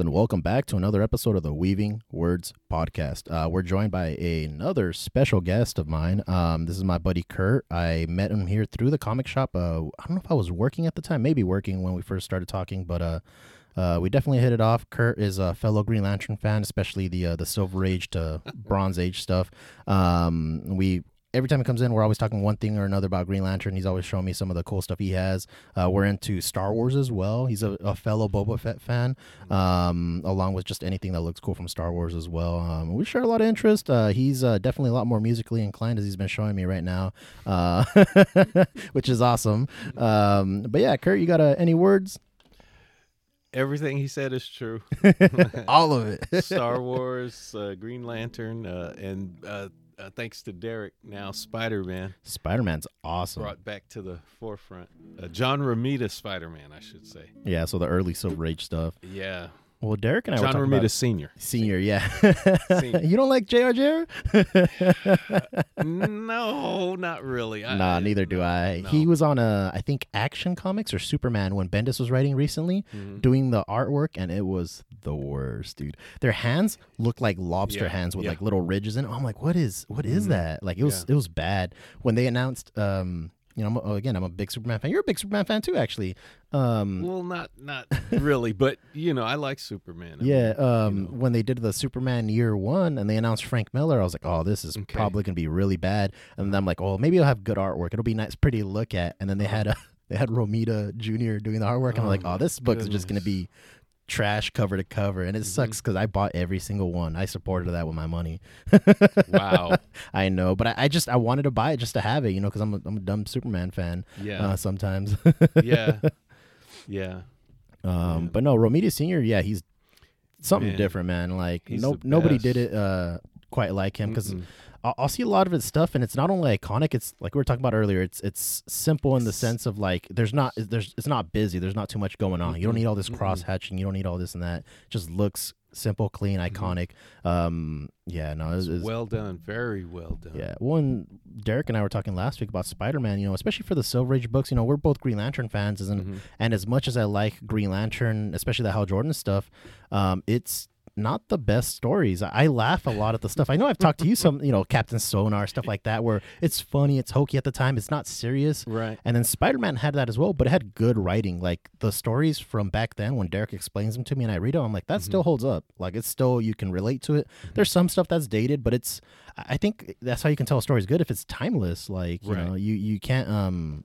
And welcome back to another episode of the Weaving Words podcast. Uh, we're joined by another special guest of mine. Um, this is my buddy Kurt. I met him here through the comic shop. Uh, I don't know if I was working at the time, maybe working when we first started talking, but uh, uh, we definitely hit it off. Kurt is a fellow Green Lantern fan, especially the uh, the Silver Age to Bronze Age stuff. Um, we every time he comes in, we're always talking one thing or another about Green Lantern. He's always showing me some of the cool stuff he has. Uh, we're into Star Wars as well. He's a, a fellow Boba Fett fan, um, along with just anything that looks cool from Star Wars as well. Um, we share a lot of interest. Uh, he's uh, definitely a lot more musically inclined as he's been showing me right now, uh, which is awesome. Um, but yeah, Kurt, you got uh, any words? Everything he said is true. All of it. Star Wars, uh, Green Lantern, uh, and uh, thanks to Derek, now Spider Man Spider Man's awesome. brought back to the forefront. Uh, John Romita Spider Man, I should say. Yeah, so the early Silver Age stuff. Yeah, Well, Derek and I John were talking Romita Senior. senior. Yeah, Senior. you don't like J.R.J.R. no, not really. I- Nah, neither do no, I. no. He was on a, I think, Action Comics or Superman when Bendis was writing recently, Mhm. doing the artwork, and it was the worst, dude. Their hands looked like lobster Yeah, hands with yeah. like little ridges in. it. I'm like, what is, what is Mhm. that? Like, it was, it was bad when they announced. um you know, I'm, a- again, I'm a big Superman fan. You're a big Superman fan too, actually. Um, Well, not not really, but you know, I like Superman. I yeah, mean, um, you know. when they did the Superman year one and they announced Frank Miller, I was like, oh, this is Okay. probably gonna be really bad. And then I'm like, oh, maybe it'll have good artwork. It'll be nice, pretty to look at. And then they had a they had Romita Jr. doing the artwork. and I'm Oh like, oh, this book is just gonna be trash cover to cover, and it Mhm. sucks because I bought every single one. I supported that with my money. Wow. I know, but I, I just I wanted to buy it just to have it, you know, because I'm a, I'm a dumb Superman fan. Yeah. Uh, sometimes. yeah. Yeah. Um, Yeah. but no, Romita Senior, yeah, he's something Man. different, man. Like He's no, nobody did it uh, quite like him because. I'll, I'll see a lot of his stuff, and it's not only iconic. It's like we were talking about earlier. It's it's simple in the sense of like there's not there's it's not busy. There's not too much going on. You don't need all this cross hatching. You don't need all this and that. It just looks simple, clean, iconic. Um, yeah, no, it's, it's well done. Very well done. yeah. One, Derek and I were talking last week about Spider Man. You know, especially for the Silver Age books. You know, we're both Green Lantern fans, and Mhm. and as much as I like Green Lantern, especially the Hal Jordan stuff, um, it's not the best stories. I laugh a lot at the stuff. I know I've talked to you some, you know, Captain Sonar stuff like that, where it's funny, it's hokey at the time, it's not serious. Right. And then Spider Man had that as well, but it had good writing. Like the stories from back then, when Derek explains them to me and I read them, I'm like, that Mhm. still holds up. Like it's still you can relate to it. There's some stuff that's dated, but it's I I think that's how you can tell a story is good if it's timeless. Like you Right. know, you you can't um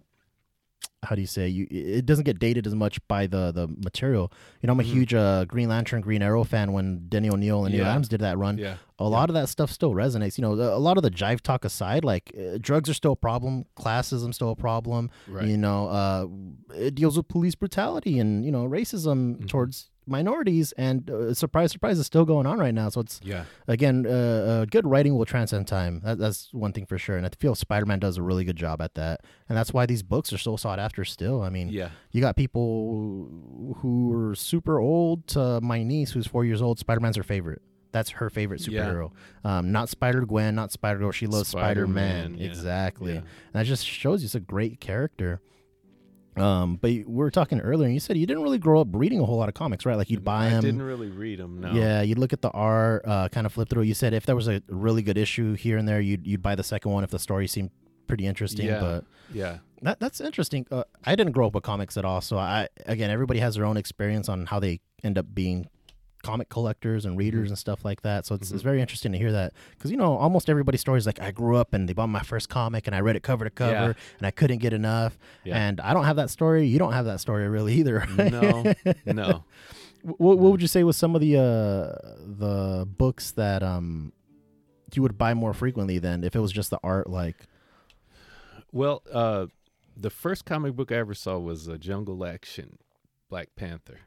how do you say you it doesn't get dated as much by the the material you know i'm a Mhm. huge uh green lantern green arrow fan when denny o'neil and neal Yeah. adams did that run Yeah. a lot of that stuff still resonates you know a lot of the jive talk aside like uh, drugs are still a problem classism still a problem Right. you know uh it deals with police brutality and you know racism Mhm. towards minorities and uh, surprise surprise is still going on right now. So it's Yeah. again uh, uh, good writing will transcend time. That, that's one thing for sure. And i feel spider-man does a really good job at that. And that's why these books are so sought after still. I mean Yeah. you got people who are super old to my niece who's four years old. Spider-man's her favorite. That's her favorite Yeah. superhero. Um, not spider-gwen not spider-girl. She loves spider-man, Spider-Man, yeah. exactly. Yeah. and that just shows you it's a great character um, but we were talking earlier and you said you didn't really grow up reading a whole lot of comics right like you'd buy them. I didn't really read them. No. yeah, you'd look at the art, uh, kind of flip through. You said if there was a really good issue here and there, you'd you'd buy the second one if the story seemed pretty interesting. Yeah. But Yeah. that that's interesting. Uh, I didn't grow up with comics at all, so I again, everybody has their own experience on how they end up being comic collectors and readers Mhm. and stuff like that. So it's, it's Mhm. very interesting to hear that because you know almost everybody's story is like I grew up and they bought my first comic and I read it cover to cover Yeah. and I couldn't get enough. Yeah. And I don't have that story. You don't have that story really either. right? No. No. What, what would you say was some of the uh, the books that um you would buy more frequently than if it was just the art like Well, uh, the first comic book I ever saw was uh, Jungle Action, Black Panther.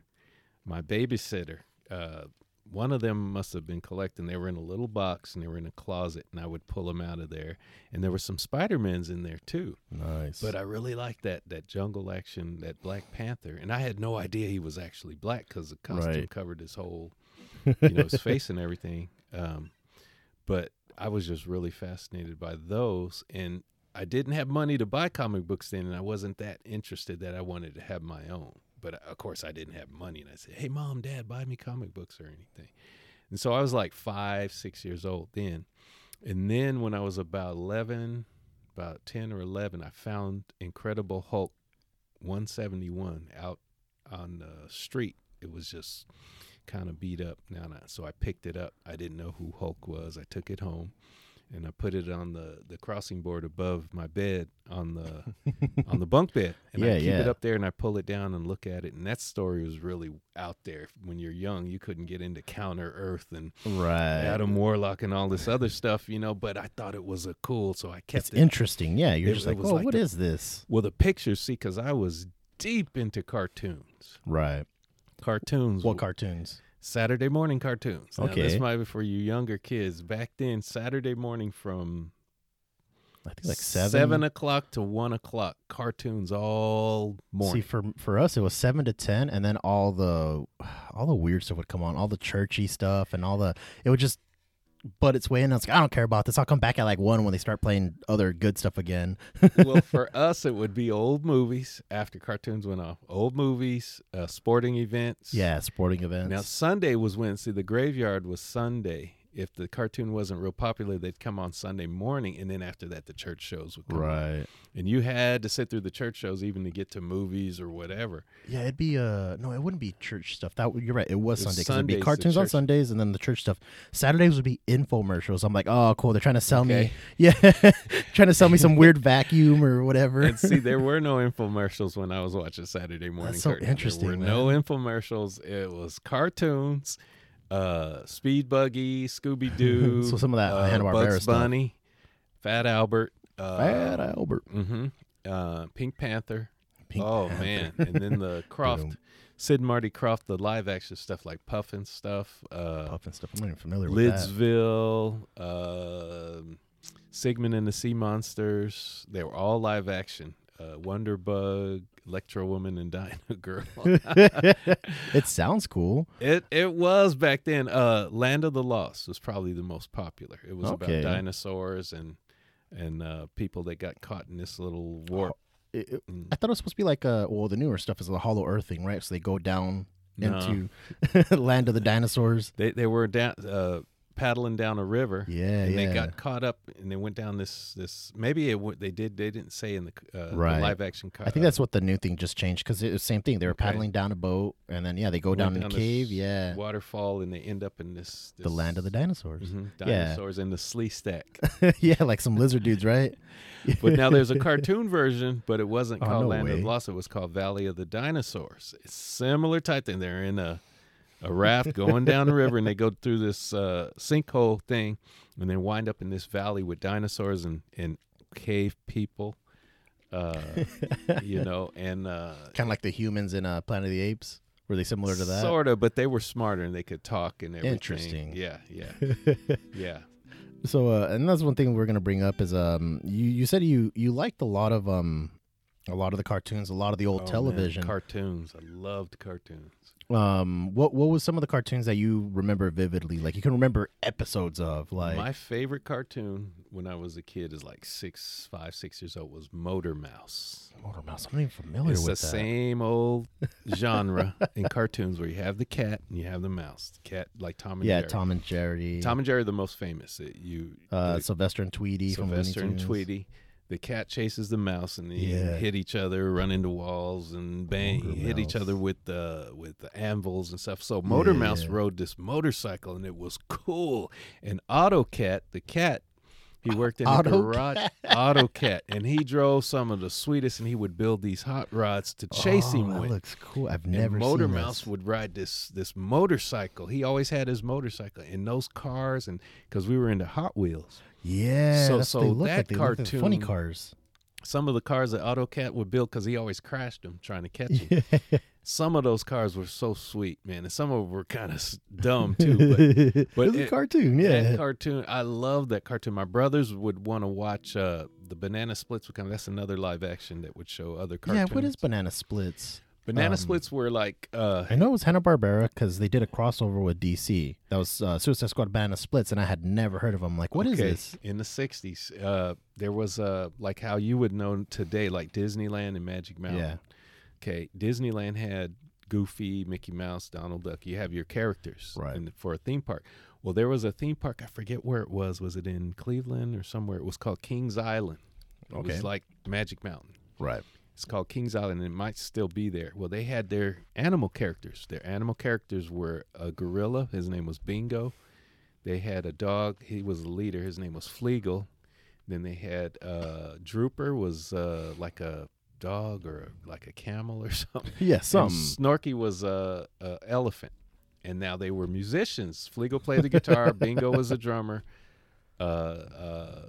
My babysitter, uh, one of them must have been collecting. They were in a little box and they were in a closet, and I would pull them out of there. And there were some Spider Mans in there too. nice But I really liked that that Jungle Action, that Black Panther, and I had no idea he was actually black because the costume Right. covered his whole, you know, his face and everything. Um, but I was just really fascinated by those, and I didn't have money to buy comic books then, and I wasn't that interested that I wanted to have my own. But uh, of course I didn't have money, and I said, "Hey, mom, dad, buy me comic books or anything." And so I was like five, six years old then, and then when I was about eleven, about ten or eleven, I found Incredible Hulk 171 out on the street. It was just kind of beat up now. So I picked it up. I didn't know who Hulk was. I took it home and I put it on the, the crossing board above my bed on the on the bunk bed. And Yeah, I keep it up there and I pull it down and look at it. And that story was really out there. When you're young, you couldn't get into Counter Earth and Right. Adam Warlock and all this other stuff, you know, but I thought it was a cool, so I kept It's it. interesting. Yeah, you're It- just it like, oh, like what the- is this? well, the pictures, see, because I was deep into cartoons. Right. Cartoons. What cartoons? Saturday morning cartoons. Now, this might be for you younger kids. Back then, Saturday morning from I think like seven. seven o'clock to one o'clock, cartoons all morning. See, for for us, it was seven to ten, and then all the all the weird stuff would come on, all the churchy stuff, and all the it would just butt its way in. I was like, I don't care about this. I'll come back at like one when they start playing other good stuff again. well, for us, it would be old movies after cartoons went off. Old movies, uh, sporting events. yeah, sporting events. Now Sunday was Wednesday. the graveyard was Sunday. If the cartoon wasn't real popular, they'd come on Sunday morning, and then after that, the church shows would come. on. right. And you had to sit through the church shows even to get to movies or whatever. Yeah, it'd be uh no, it wouldn't be church stuff. That you're right. It was It was Sunday because it'd be cartoons on Sundays, and then the church stuff. Saturdays would be infomercials. I'm like, oh, cool. They're trying to sell me, yeah, trying to sell me some weird vacuum or whatever. And see, there were no infomercials when I was watching Saturday morning. That's so cartoons. interesting, There were man. no infomercials. It was cartoons, uh, Speed Buggy, Scooby Doo. So some of that, uh, uh, Hanna-Barbera Bugs stuff. Bunny, Fat Albert, uh, Fat Albert, mm-hmm, uh, Pink Panther. Pink oh Panther. man, and then the Krofft, Sid and Marty Krofft, the live action stuff like Pufnstuf. Uh, Pufnstuf. I'm not even familiar with that. Lidsville, um Sigmund and the Sea Monsters. They were all live action. Uh, Wonder Bug, Electra Woman, and Dyna Girl. it sounds cool. it it was back then. Uh, Land of the Lost was probably the most popular. It was Okay. about dinosaurs and and uh, people that got caught in this little warp. It- it- Mm. I thought it was supposed to be like uh well the newer stuff is the Hollow Earth thing, right? So they go down No. into land of the dinosaurs. They they were down uh, paddling down a river. Yeah, and yeah. they got caught up and they went down this this maybe it w- they did they didn't say in the, uh, Right. the live action I think that's what the new thing just changed because it was the same thing. They were Okay. paddling down a boat, and then yeah, they go Went down in a cave. Yeah, waterfall and they end up in this, the land of the this- dinosaurs. Mhm, Yeah. dinosaurs in the Sleestak yeah, like some lizard dudes, right? but now there's a cartoon version but it wasn't Oh, called no land of way. the lost it was called valley of the dinosaurs it's similar type thing they're in a a raft going down the river and they go through this uh, sinkhole thing and they wind up in this valley with dinosaurs and, and cave people uh, you know and uh, kind of like the humans in uh, Planet of the Apes. Were they similar to that? Sort of, but they were smarter and they could talk and everything. Interesting. Yeah, yeah, yeah. So, uh, and that's one thing we're gonna bring up is um, you you said you you liked a lot of um, a lot of the cartoons, a lot of the old Oh, man, television. cartoons. I loved cartoons. Um, what what was some of the cartoons that you remember vividly? Like you can remember episodes of, like My favorite cartoon when I was a kid is like six, five, six years old was Motor Mouse. Motor Mouse. I'm not even familiar with that. It's the that. same old genre in cartoons where you have the cat and you have the mouse. The cat like Tom and Yeah, Jerry. Tom and Jerry. Tom and Jerry are the most famous. It- you uh, Sylvester and Tweety Sylvester and Tweety. The cat chases the mouse and they Yeah. hit each other, run into walls, and bang, Motor hit each other with the with the anvils and stuff. So Motor Mouse rode this motorcycle and it was cool. And Autocat, the cat, he worked in a garage. Autocat, and he drove some of the sweetest, and he would build these hot rods to chase oh, him that with. looks cool. I've And never Motor Mouse this. would ride this this motorcycle. He always had his motorcycle in those cars, and because we were into Hot Wheels. Yeah, So- that's what they so look that like. Like funny cars. some of the cars that AutoCat would build because he always crashed them trying to catch him. some of those cars were so sweet, man, and some of them were kind of dumb too. But but it's a it- cartoon. Yeah, that cartoon, I love that cartoon. My brothers would want to watch uh, the Banana Splits. Would come. That's another live action that would show other cartoons. yeah. What is Banana Splits? Banana um, Splits? Were like uh, I know it was Hanna Barbera because they did a crossover with DC. That was uh, Suicide Squad Banana Splits, and I had never heard of them. Like, what is okay, this? In the '60s, uh, there was uh, like how you would know today, like Disneyland and Magic Mountain. Yeah. Okay, Disneyland had Goofy, Mickey Mouse, Donald Duck. You have your characters Right. in- for a theme park. Well, there was a theme park. I forget where it was. Was it in Cleveland or somewhere? It was called Kings Island. It Okay. was like Magic Mountain. Right. It's called Kings Island, and it might still be there. Well, they had their animal characters. Their animal characters were a gorilla. His name was Bingo. They had a dog. He was the leader. His name was Fleagle. Then they had uh, Drooper, was uh, like a dog or like a camel or something. Yeah. And Some. Snorky was a, a elephant, and now they were musicians. Fleagle played the guitar. Bingo was a drummer. Uh, uh,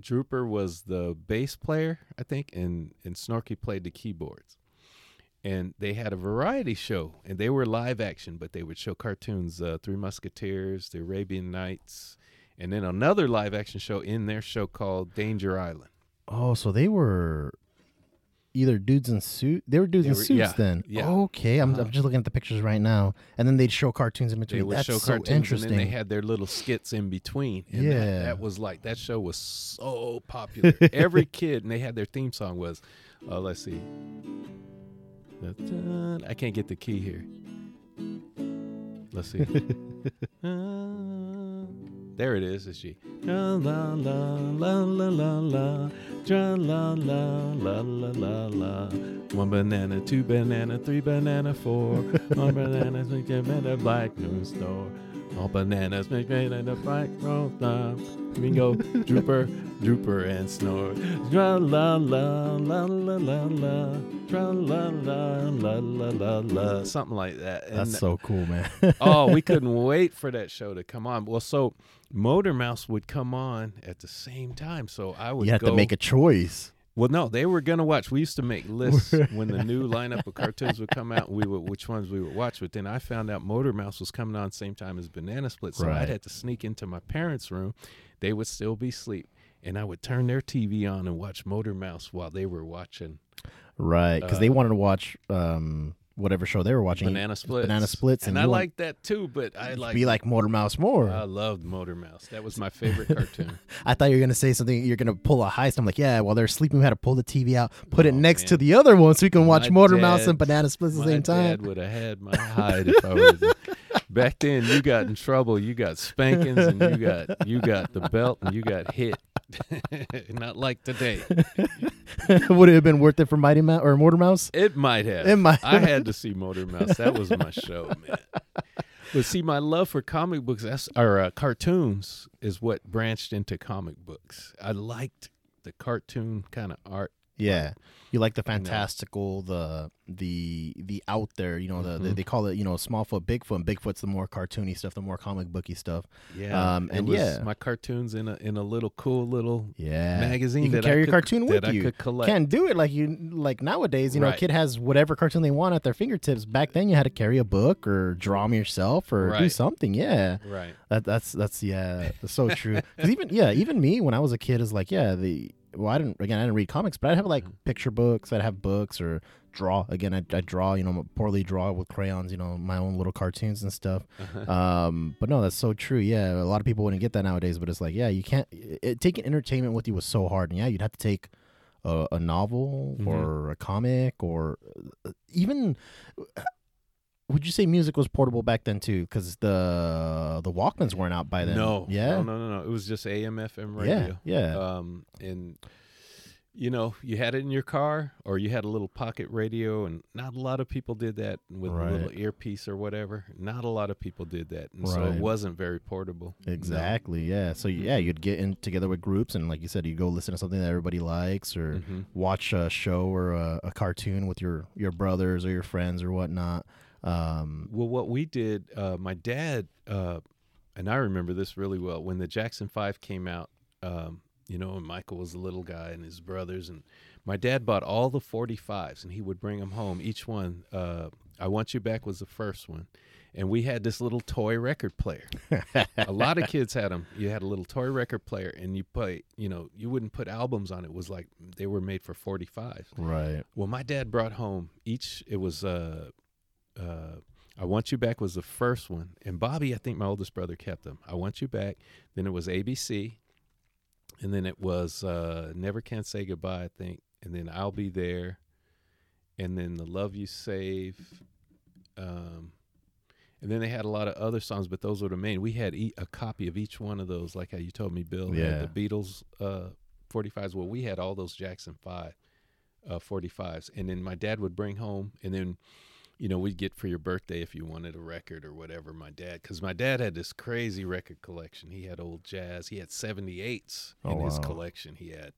Drooper was the bass player, I think, and and Snorky played the keyboards. And they had a variety show, and they were live action, but they would show cartoons: uh, Three Musketeers, The Arabian Nights, and then another live action show in their show called Danger Island. Oh, so they were either dudes in suit. They were dudes They in were- suits yeah, then. yeah. Okay, I'm, Uh-huh. I'm just looking at the pictures right now, and then they'd show cartoons in They between. would That's show so cartoons, interesting. and then they had their little skits in between. And that- Yeah. that, was like that show was so popular. Every kid, and they had their theme song was, uh, let's see, I can't get the key here. Let's see. There it is. It's G. La la la la la la la. La la la la la la. One banana, two banana, three banana, four. One banana, a banana, black news store. All bananas make made in a bright roll time. Bingo, drooper, drooper, and snore. Tra la la la la la la. Tra la la la la la la. Something like that. And That's so cool, man. oh, we couldn't wait for that show to come on. Well, so Motor Mouse would come on at the same time, so I would you have go. to make a choice. Well, no, they were gonna watch. We used to make lists when the new lineup of cartoons would come out. We would which ones we would watch. But then I found out Motor Mouse was coming on same time as Banana Split, so Right. I'd have to sneak into my parents' room. They would still be asleep, and I would turn their TV on and watch Motor Mouse while they were watching Right, because they Uh, wanted to watch um whatever show they were watching. Banana Splits. Banana Splits, and, and I liked that too. But I like be like Motor Mouse more. I loved Motor Mouse. That was my favorite cartoon. I thought you were gonna say something. You're gonna pull a heist. I'm like, yeah. While they're sleeping, we had to pull the TV out, put it Oh, next man. to the other one, so we can watch My Motor Mouse and Banana Splits at the same time. dad would have had my hide if I was. Back then, you got in trouble. You got spankings, and you got you got the belt, and you got hit. Not like today. Would it have been worth it for Mighty Mouse or Motor Mouse? It might have. It might- I had to see Motor Mouse. That was my show, man. But see, my love for comic books that's, or uh, cartoons is what branched into comic books. I liked the cartoon kind of art. Yeah, you like the know. fantastical, the the the out there. You know, the, the they call it you know Smallfoot, Bigfoot. And Bigfoot's the more cartoony stuff, the more comic booky stuff. Yeah, Um, and yeah. my cartoons in a in a little cool little Yeah, magazine You can that carry I your could, cartoon with you. I could collect. Can't do it like you like nowadays. You know, a kid has whatever cartoon they want at their fingertips. Back then, you had to carry a book or draw them yourself or do something. Yeah. right. That that's that's yeah, that's so true. Because even yeah, even me when I was a kid is like yeah the well I didn't again I didn't read comics but I'd have like Mhm. picture books I'd have books or draw again I I draw you know poorly draw with crayons you know my own little cartoons and stuff. Um, but no, that's so true. Yeah, a lot of people wouldn't get that nowadays. But it's like yeah, you can't it, taking entertainment with you was so hard. And yeah, you'd have to take a, a novel Mhm. or a comic or uh, even would you say music was portable back then too? Because the the Walkmans weren't out by then. No, yeah, no, no, no, no. It was just AM, FM radio. yeah, yeah. Um, and you know, you had it in your car, or you had a little pocket radio, and not a lot of people did that with Right. a little earpiece or whatever. Not a lot of people did that, and so it wasn't very portable. No. exactly. Yeah, so yeah, you'd get in together with groups, and like you said, you go listen to something that everybody likes, or Mhm. watch a show or a, a cartoon with your your brothers or your friends or whatnot. Um, Well, what we did, uh, my dad, uh, and I remember this really well when the Jackson Five came out. Um, you know, and Michael was a little guy and his brothers, and my dad bought all the 45s, and he would bring them home. Each one, uh, "I Want You Back" was the first one, and we had this little toy record player. a lot of kids had them. You had a little toy record player, and you play. You know, you wouldn't put albums on it. It was like they were made for 45s. right. Well, my dad brought home each. It was uh, uh, I Want You Back was the first one, and Bobby, I think my oldest brother kept them. I Want You Back. Then it was ABC, and then it was uh, Never Can Say Goodbye, I think, and then I'll Be There, and then the Love You Save, um, and then they had a lot of other songs, but those were the main. We had e- a copy of each one of those, like how you told me, Bill. Yeah. the Beatles uh, 45s. Well, we had all those Jackson Five uh, 45s, and then my dad would bring home, and then you know we'd get for your birthday if you wanted a record or whatever. My dad, because my dad had this crazy record collection. He had old jazz. He had 78s in Oh, his collection. He had,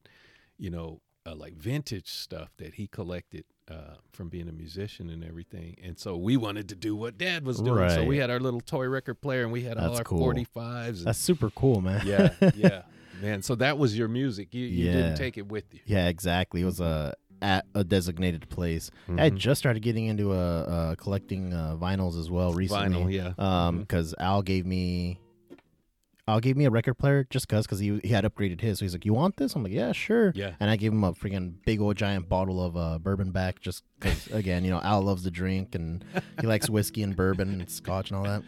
you know, uh, like vintage stuff that he collected uh, from being a musician and everything. And so we wanted to do what dad was doing. So we had our little toy record player and we had all our cool. 45s. And, That's super cool, man. yeah, yeah, man. So that was your music. You, you Yeah. didn't take it with you. Yeah, exactly. It was a at a designated place. I had Mhm. just started getting into uh, uh collecting uh, vinyls as well recently. Vinyl, yeah. Um, because Al gave me, Al gave me a record player just cause, cause he he had upgraded his. So he's like, "You want this?" I'm like, "Yeah, sure." Yeah. And I gave him a freaking big old giant bottle of uh, bourbon back, just cause again, you know, Al loves to drink and he likes whiskey and bourbon and scotch and all that.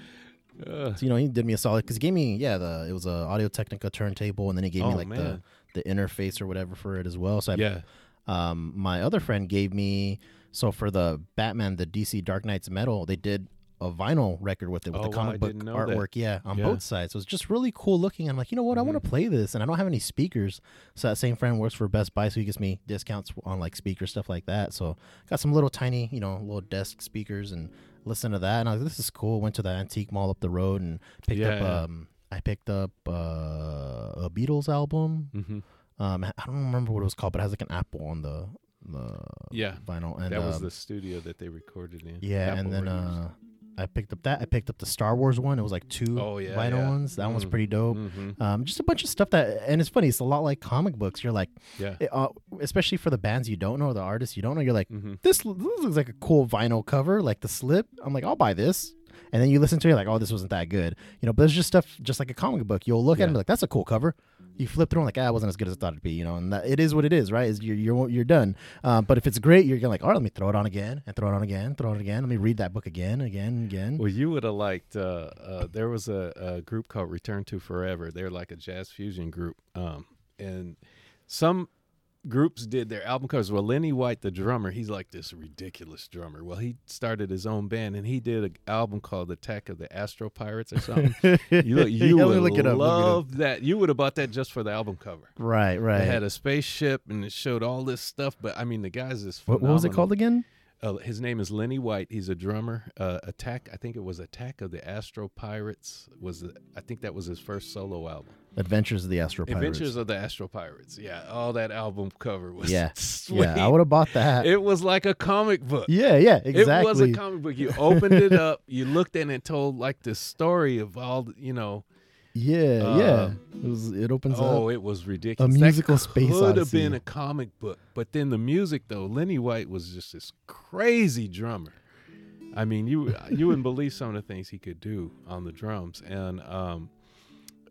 Uh, So you know, he did me a solid because he gave me yeah the it was a Audio Technica turntable and then he gave me Oh, like the the interface or whatever for it as well. So I yeah. Um, my other friend gave me so for the Batman, the DC Dark Nights metal, they did a vinyl record with it with Oh, the comic I book didn't that. artwork, yeah, on Yeah. both sides. So it's just really cool looking. I'm like, you know what, I want to play this, and I don't have any speakers. So that same friend works for Best Buy, so he gives me discounts on like speaker stuff like that. So got some little tiny, you know, little desk speakers and listen to that. And I was like, this is cool. Went to the antique mall up the road and picked up. Yeah. um I picked up uh, a Beatles album. hmm Um, I don't remember what it was called, but it has like an apple on the the Yeah. vinyl. And that was um, the studio that they recorded in. yeah, and then uh, I picked up that. I picked up the Star Wars one. It was like two Oh, yeah, vinyl yeah. ones. That one's Mm. pretty dope. Mhm. Um, just a bunch of stuff that, and it's funny. It's a lot like comic books. You're like, Yeah. it, uh, especially for the bands you don't know, the artists you don't know. You're like, hmm this, this looks like a cool vinyl cover, like the slip. I'm like, I'll buy this. And then you listen to it, you're like, oh, this wasn't that good, you know. But it's just stuff, just like a comic book. You'll look at it and be like, that's a cool cover. You flip through and like, ah, it wasn't as good as I thought it'd be, you know. And that, it is what it is, right? Is you're you're you're done. Um, but if it's great, you're gonna like, all right, let me throw it on again and throw it on again, throw it on again. Let me read that book again, again, again. Well, you would have liked. Uh, uh, there was a, a group called Return to Forever. They're like a jazz fusion group, um, and some groups did their album covers. Well, Lenny White, the drummer, he's like this ridiculous drummer. Well, he started his own band, and he did an album called Attack of the Astro Pirates or something. you look, you Yeah, would look it up, look it up. love that. You would have bought that just for the album cover. Right, right. It had a spaceship and it showed all this stuff. But I mean, the guy's is what, what was it called again? Uh, his name is Lenny White. He's a drummer. Uh, Attack. I think it was Attack of the Astro Pirates. Was the, I think that was his first solo album. Adventures of the Astro Pirates. Adventures of the Astro Pirates. Yeah. All that album cover was Yeah. sweet. yeah, I would have bought that. It was like a comic book. yeah, yeah, exactly. It was a comic book. You opened it up. You looked at it and told like the story of all. You know. Yeah, uh, yeah. It was. It opens up Oh, up. it was ridiculous. A musical that space could have been a comic book, but then the music though, Lenny White was just this crazy drummer. I mean, you you wouldn't believe some of the things he could do on the drums. And um,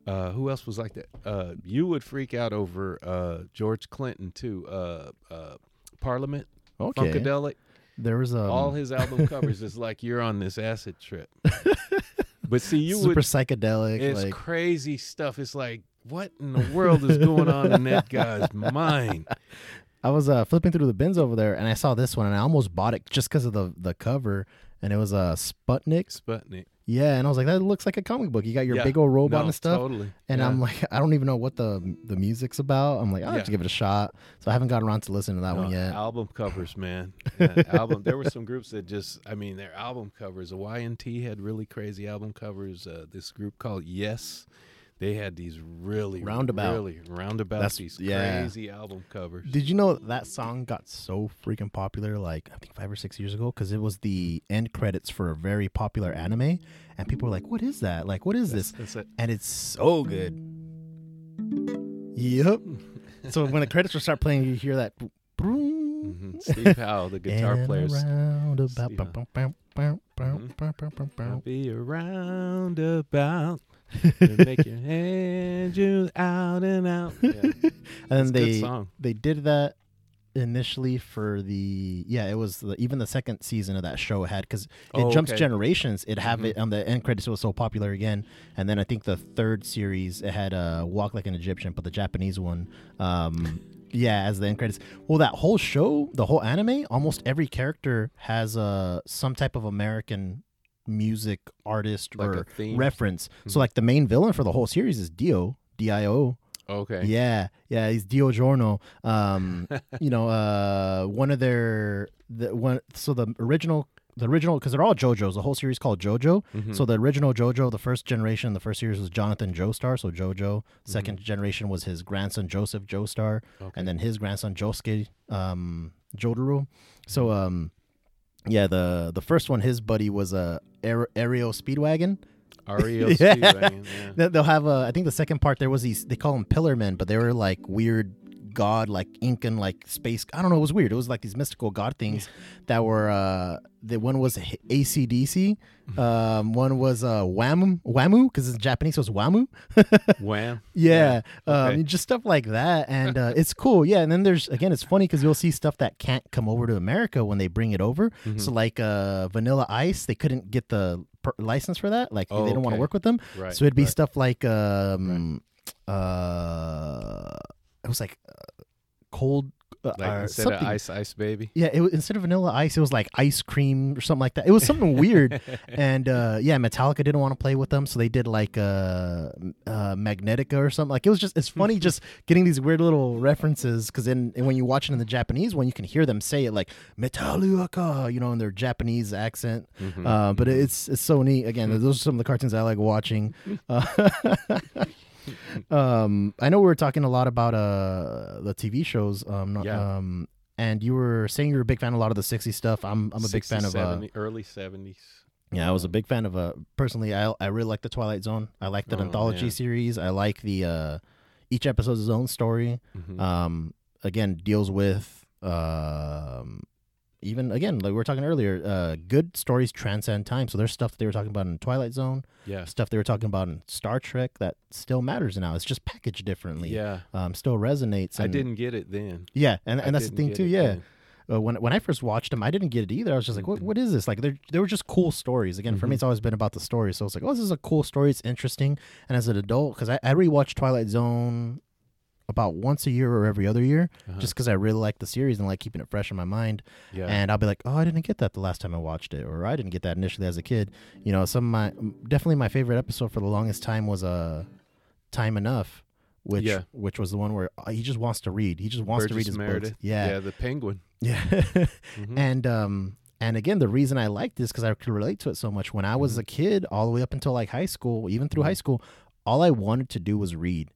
uh, who else was like that? Uh, you would freak out over uh, George Clinton too. Uh, uh, Parliament, Okay. Funkadelic. There was a all his album covers is like you're on this acid trip. but see, you super would psychedelic. it's like crazy stuff. It's like, what in the world is going on in that guy's mind? I was uh, flipping through the bins over there, and I saw this one, and I almost bought it just because of the the cover, and it was a uh, Sputnik. Sputnik. Yeah, and I was like, that looks like a comic book. You got your Yeah. big old robot No, and stuff. Totally. And Yeah. I'm like, I don't even know what the the music's about. I'm like, I'll have to give it a shot. So I haven't gotten around to listening to that No, one yet. Album covers, man. Yeah, album. There were some groups that just, I mean, their album covers. The YNT had really crazy album covers. Uh, this group called Yes, they had these really Roundabout. really roundabout. That's- these yeah. crazy album covers. Did you know that song got so freaking popular like I think 5 or 6 years ago cuz it was the end credits for a very popular anime and people were like, "What is that? Like what is this?" That's it. And it's so good. Yep. so when the credits will start playing, you hear that. Mhm. Steve Howe, the guitar player. And player. around about- A make your hand you out and out. Yeah, and then good they song. they did that initially for the yeah it was the, even the second season of that show had because it Oh, jumps okay. generations it have Mhm. it on the end credits it was so popular again and then i think the third series it had uh walk like an egyptian but the japanese one um Yeah, as the end credits. Well, that whole show, the whole anime, almost every character has uh, some type of American music artist Like or reference. So, Mhm. like the main villain for the whole series is Dio, D I O. Okay. Yeah, yeah, he's Dio Giorno. Um, you know, uh, one of their the one. So the original, the original, because they're all JoJo's. The whole series called JoJo. Mhm. So the original JoJo, the first generation, the first series was Jonathan Joestar. So JoJo. 2nd generation was his grandson Joseph Joestar, Okay. and then his grandson Josuke um, Jotaro. So um, yeah, the the first one, his buddy was a uh, Aero Speedwagon. REO Yeah. Speedwagon, yeah. They'll have a. I think the second part there was these. They call them pillar men, but they were like weird god, like Incan, like space. I don't know. It was weird. It was like these mystical god things that were. uh The one was ACDC. Um, one was uh Wham Wamuu because it's Japanese it was Wamuu. Wham. Yeah, Okay. um, just stuff like that, and uh, it's cool. Yeah, and then there's again, it's funny because you'll see stuff that can't come over to America when they bring it over. Mhm. So like uh, Vanilla Ice, they couldn't get the per- license for that. Like Oh, they don't want to work with them. Right. so it'd be right. stuff like um, uh, it was like uh, cold. Uh, like instead something. of Ice Ice Baby. Yeah, it was, instead of vanilla ice, it was like ice cream or something like that. It was something weird, and uh, yeah, Metallica didn't want to play with them, so they did like uh, uh, Magnetica or something. Like it was just it's funny just getting these weird little references because then and when you watch it in the Japanese one, you can hear them say it like Metallica, you know, in their Japanese accent. Mhm. Uh, but it's it's so neat. Again, those are some of the cartoons I like watching. Um, I know we were talking a lot about uh the TV shows. Um, not- Yeah. um, and you were saying you're a big fan of a lot of the 60s stuff. I'm I'm a big 60s, fan of uh, early 70s. yeah, I was a big fan of uh personally I I really like the Twilight Zone. I like the Oh, anthology yeah. series. I like the uh each episode's own story. Mhm. Um again deals with um even again like we were talking earlier, uh good stories transcend time. So there's stuff that they were talking about in Twilight Zone, yeah. stuff they were talking about in Star Trek that still matters now. It's just packaged differently. Yeah. Um still resonates I didn't get it then. Yeah, and, I and that's the thing too. Yeah, uh, when when I first watched them, I didn't get it either. I was just like, what, what is this? Like, they they were just cool stories. Again, for me, it's always been about the story. So it's like, oh, this is a cool story. It's interesting. And as an adult, because I, I rewatch Twilight Zone about once a year or every other year, Uh-huh. just because I really like the series and like keeping it fresh in my mind. yeah. And I'll be like, oh, I didn't get that the last time I watched it, or I didn't get that initially as a kid. You know, some of my definitely my favorite episode for the longest time was uh, Time Enough. Which, Yeah. which was the one where uh, he just wants to read. He just wants to read Burgess his Meredith. books. Yeah, Yeah, the penguin. yeah. Mhm. and um and again the reason i liked this because i could relate to it so much when i was Mhm. a kid all the way up until like high school even through Mhm. high school all i wanted to do was read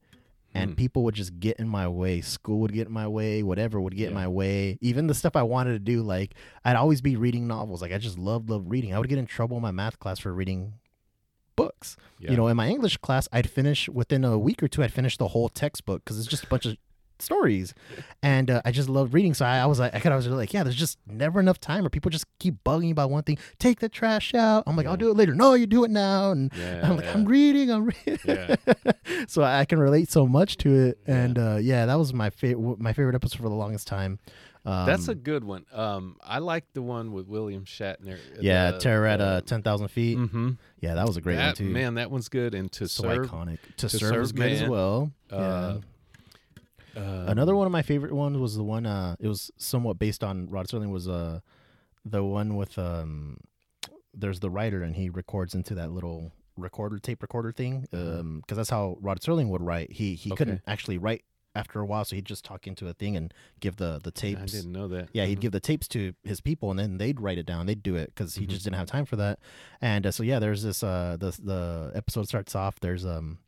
and Hmm. people would just get in my way. School would get in my way. Whatever would get in my way. Even the stuff i wanted to do like i'd always be reading novels. Like i just loved love reading. I would get in trouble in my math class for reading books. Yeah. you know in my english class i'd finish within a week or two i'd finish the whole textbook because it's just a bunch of stories and uh, i just loved reading so I, I was like i kind of was like yeah there's just never enough time or people just keep bugging about one thing take the trash out i'm like i'll do it later no you do it now and yeah, i'm like yeah. i'm reading i'm reading Yeah. so i can relate so much to it Yeah. and uh, yeah that was my favorite my favorite episode for the longest time um, That's a good one. Um, I like the one with William Shatner. yeah the- terror at uh, 10000 feet Mhm. yeah that was a great one too Man, that one's good. And to so serve. iconic to, to serve, serve good as well Uh, yeah. Um, Another one of my favorite ones was the one. Uh, it was somewhat based on Rod Serling. Was uh, the one with um, there's the writer and he records into that little recorder tape recorder thing. Mhm. Um, because that's how Rod Serling would write. He he couldn't actually write after a while, so he'd just talk into a thing and give the the tapes. I didn't know that. Yeah, he'd Mhm. give the tapes to his people, and then they'd write it down. They'd do it because he Mhm. just didn't have time for that. And uh, so yeah, there's this. Uh, the the episode starts off. There's um,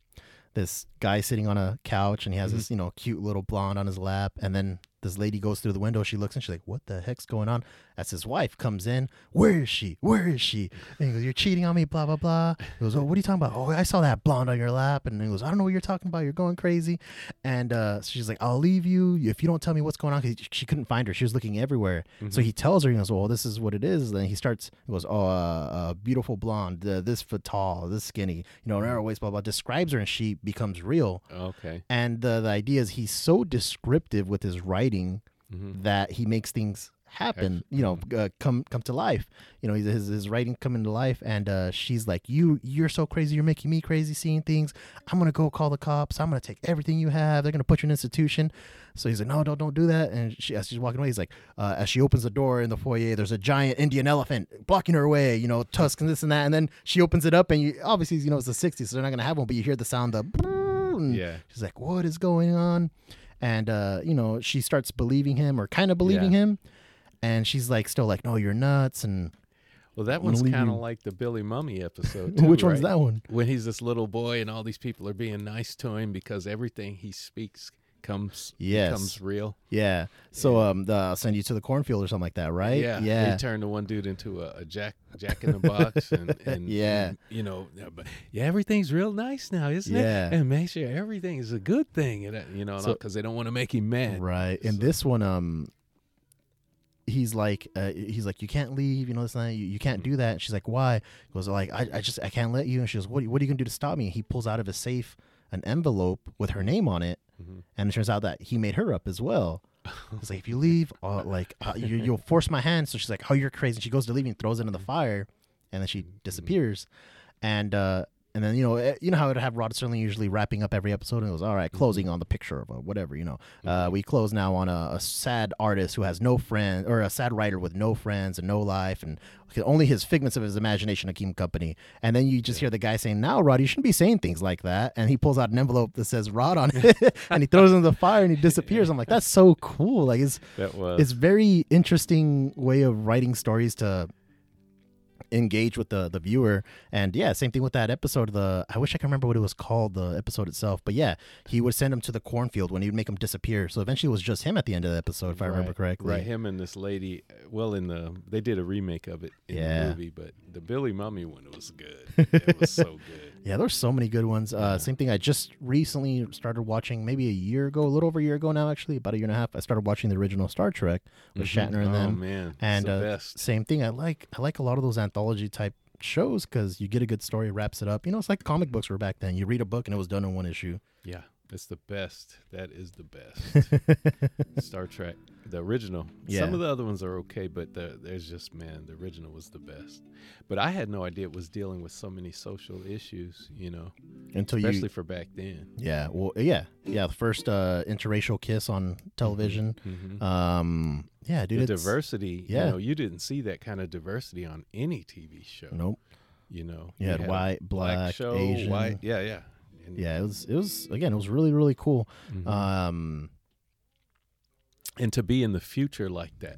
this guy sitting on a couch, and he has Mhm. this you know cute little blonde on his lap, and then this lady goes through the window. She looks and she's like, "What the heck's going on?" As his wife comes in, "Where is she? Where is she?" And he goes, "You're cheating on me." Blah blah blah. He goes, "Oh, what are you talking about?" "Oh, I saw that blonde on your lap." And he goes, "I don't know what you're talking about. You're going crazy." And uh, she's like, "I'll leave you if you don't tell me what's going on." Because she couldn't find her. She was looking everywhere. So Mhm. he tells her, he goes, "Well, this is what it is." Then he starts, he goes, "Oh, uh, uh, beautiful blonde, uh, this foot tall, this skinny, you know, narrow waist, blah blah." Describes her, and she becomes real. Okay. And the the idea is he's so descriptive with his writing Mhm. that he makes things happen. You know, uh, come come to life. You know, his his, writing coming to life, and uh, she's like, "You you're so crazy. You're making me crazy. Seeing things. I'm gonna go call the cops. I'm gonna take everything you have. They're gonna put you in an institution." So he's like, "No, don't don't do that." And she, as she's walking away, he's like, uh, as she opens the door in the foyer, there's a giant Indian elephant blocking her way. You know, tusks and this and that. And then she opens it up, and you obviously you know it's the '60s, so they're not gonna have one, but you hear the sound of. Yeah. She's like, "What is going on?" And uh, you know, she starts believing him or kind of believing Yeah. him. And she's like, still like, "No, you're nuts." And Well, that one's kind of like the Billy Mumy episode. Too, which one's that one? When he's this little boy and all these people are being nice to him because everything he speaks comes Yes. becomes real. Yeah. So um, the, I'll send you to the cornfield or something like that, right? Yeah, Yeah. He turned the one dude into a, a jack jack in the box, and, and Yeah. and, you know, yeah, but yeah, everything's real nice now, isn't Yeah. it? And make sure everything is a good thing, and uh, you know, So- because they don't want to make him mad. Right. And So- this one, um, he's like, uh, he's like, you can't leave, you know, this and that. You, you can't do that. And she's like, why? He goes like, I, I just, I can't let you. And she goes, what, what are you gonna do to stop me? And he pulls out of his safe an envelope with her name on it, Mhm. and it turns out that he made her up as well. He's like, if you leave, uh, like, uh, you, you'll force my hand. So she's like, oh, you're crazy. And she goes to leave and throws it in the fire, and then she disappears. And uh, and then you know, eh, you know how it have Rod Serling usually wrapping up every episode and it goes, all right, closing on the picture of a whatever, you know. Uh, we close now on a, a sad artist who has no friends, or a sad writer with no friends and no life, and only his figments of his imagination him company. And then you just hear the guy saying, "Now, Rod, you shouldn't be saying things like that." And he pulls out an envelope that says "Rod" on it, and he throws it in the fire, and he disappears. I'm like, that's so cool. Like it's was it's very interesting way of writing stories to engage with the the viewer and yeah same thing with that episode the i wish i can remember what it was called the episode itself but yeah he would send him to the cornfield when he would make him disappear so eventually it was just him at the end of the episode if i remember correctly Right, him and this lady. uh, Well, in the they did a remake of it in Yeah. the movie, but the Billy Mumy one was good. it was so good. Yeah there's so many good ones uh same thing i just recently started watching maybe a year ago a little over a year ago now actually about a year and a half i started watching the original star trek with Mhm. shatner and oh, them man, and the uh, best. same thing i like i like a lot of those anthology type shows because you get a good story wraps it up you know it's like comic books were back then you read a book and it was done in one issue Yeah, it's the best. That is the best. Star Trek, the original. Yeah. Some of the other ones are okay, but the, there's just man, the original was the best. But I had no idea it was dealing with so many social issues. You know, until especially you for back then. yeah well yeah yeah the first uh interracial kiss on television Mhm. um yeah dude the diversity. yeah. You know, you didn't see that kind of diversity on any TV show. nope You know, you had a white black, show, asian white. Yeah, yeah. And, yeah it was it was again it was really really cool mhm. um and to be in the future like that,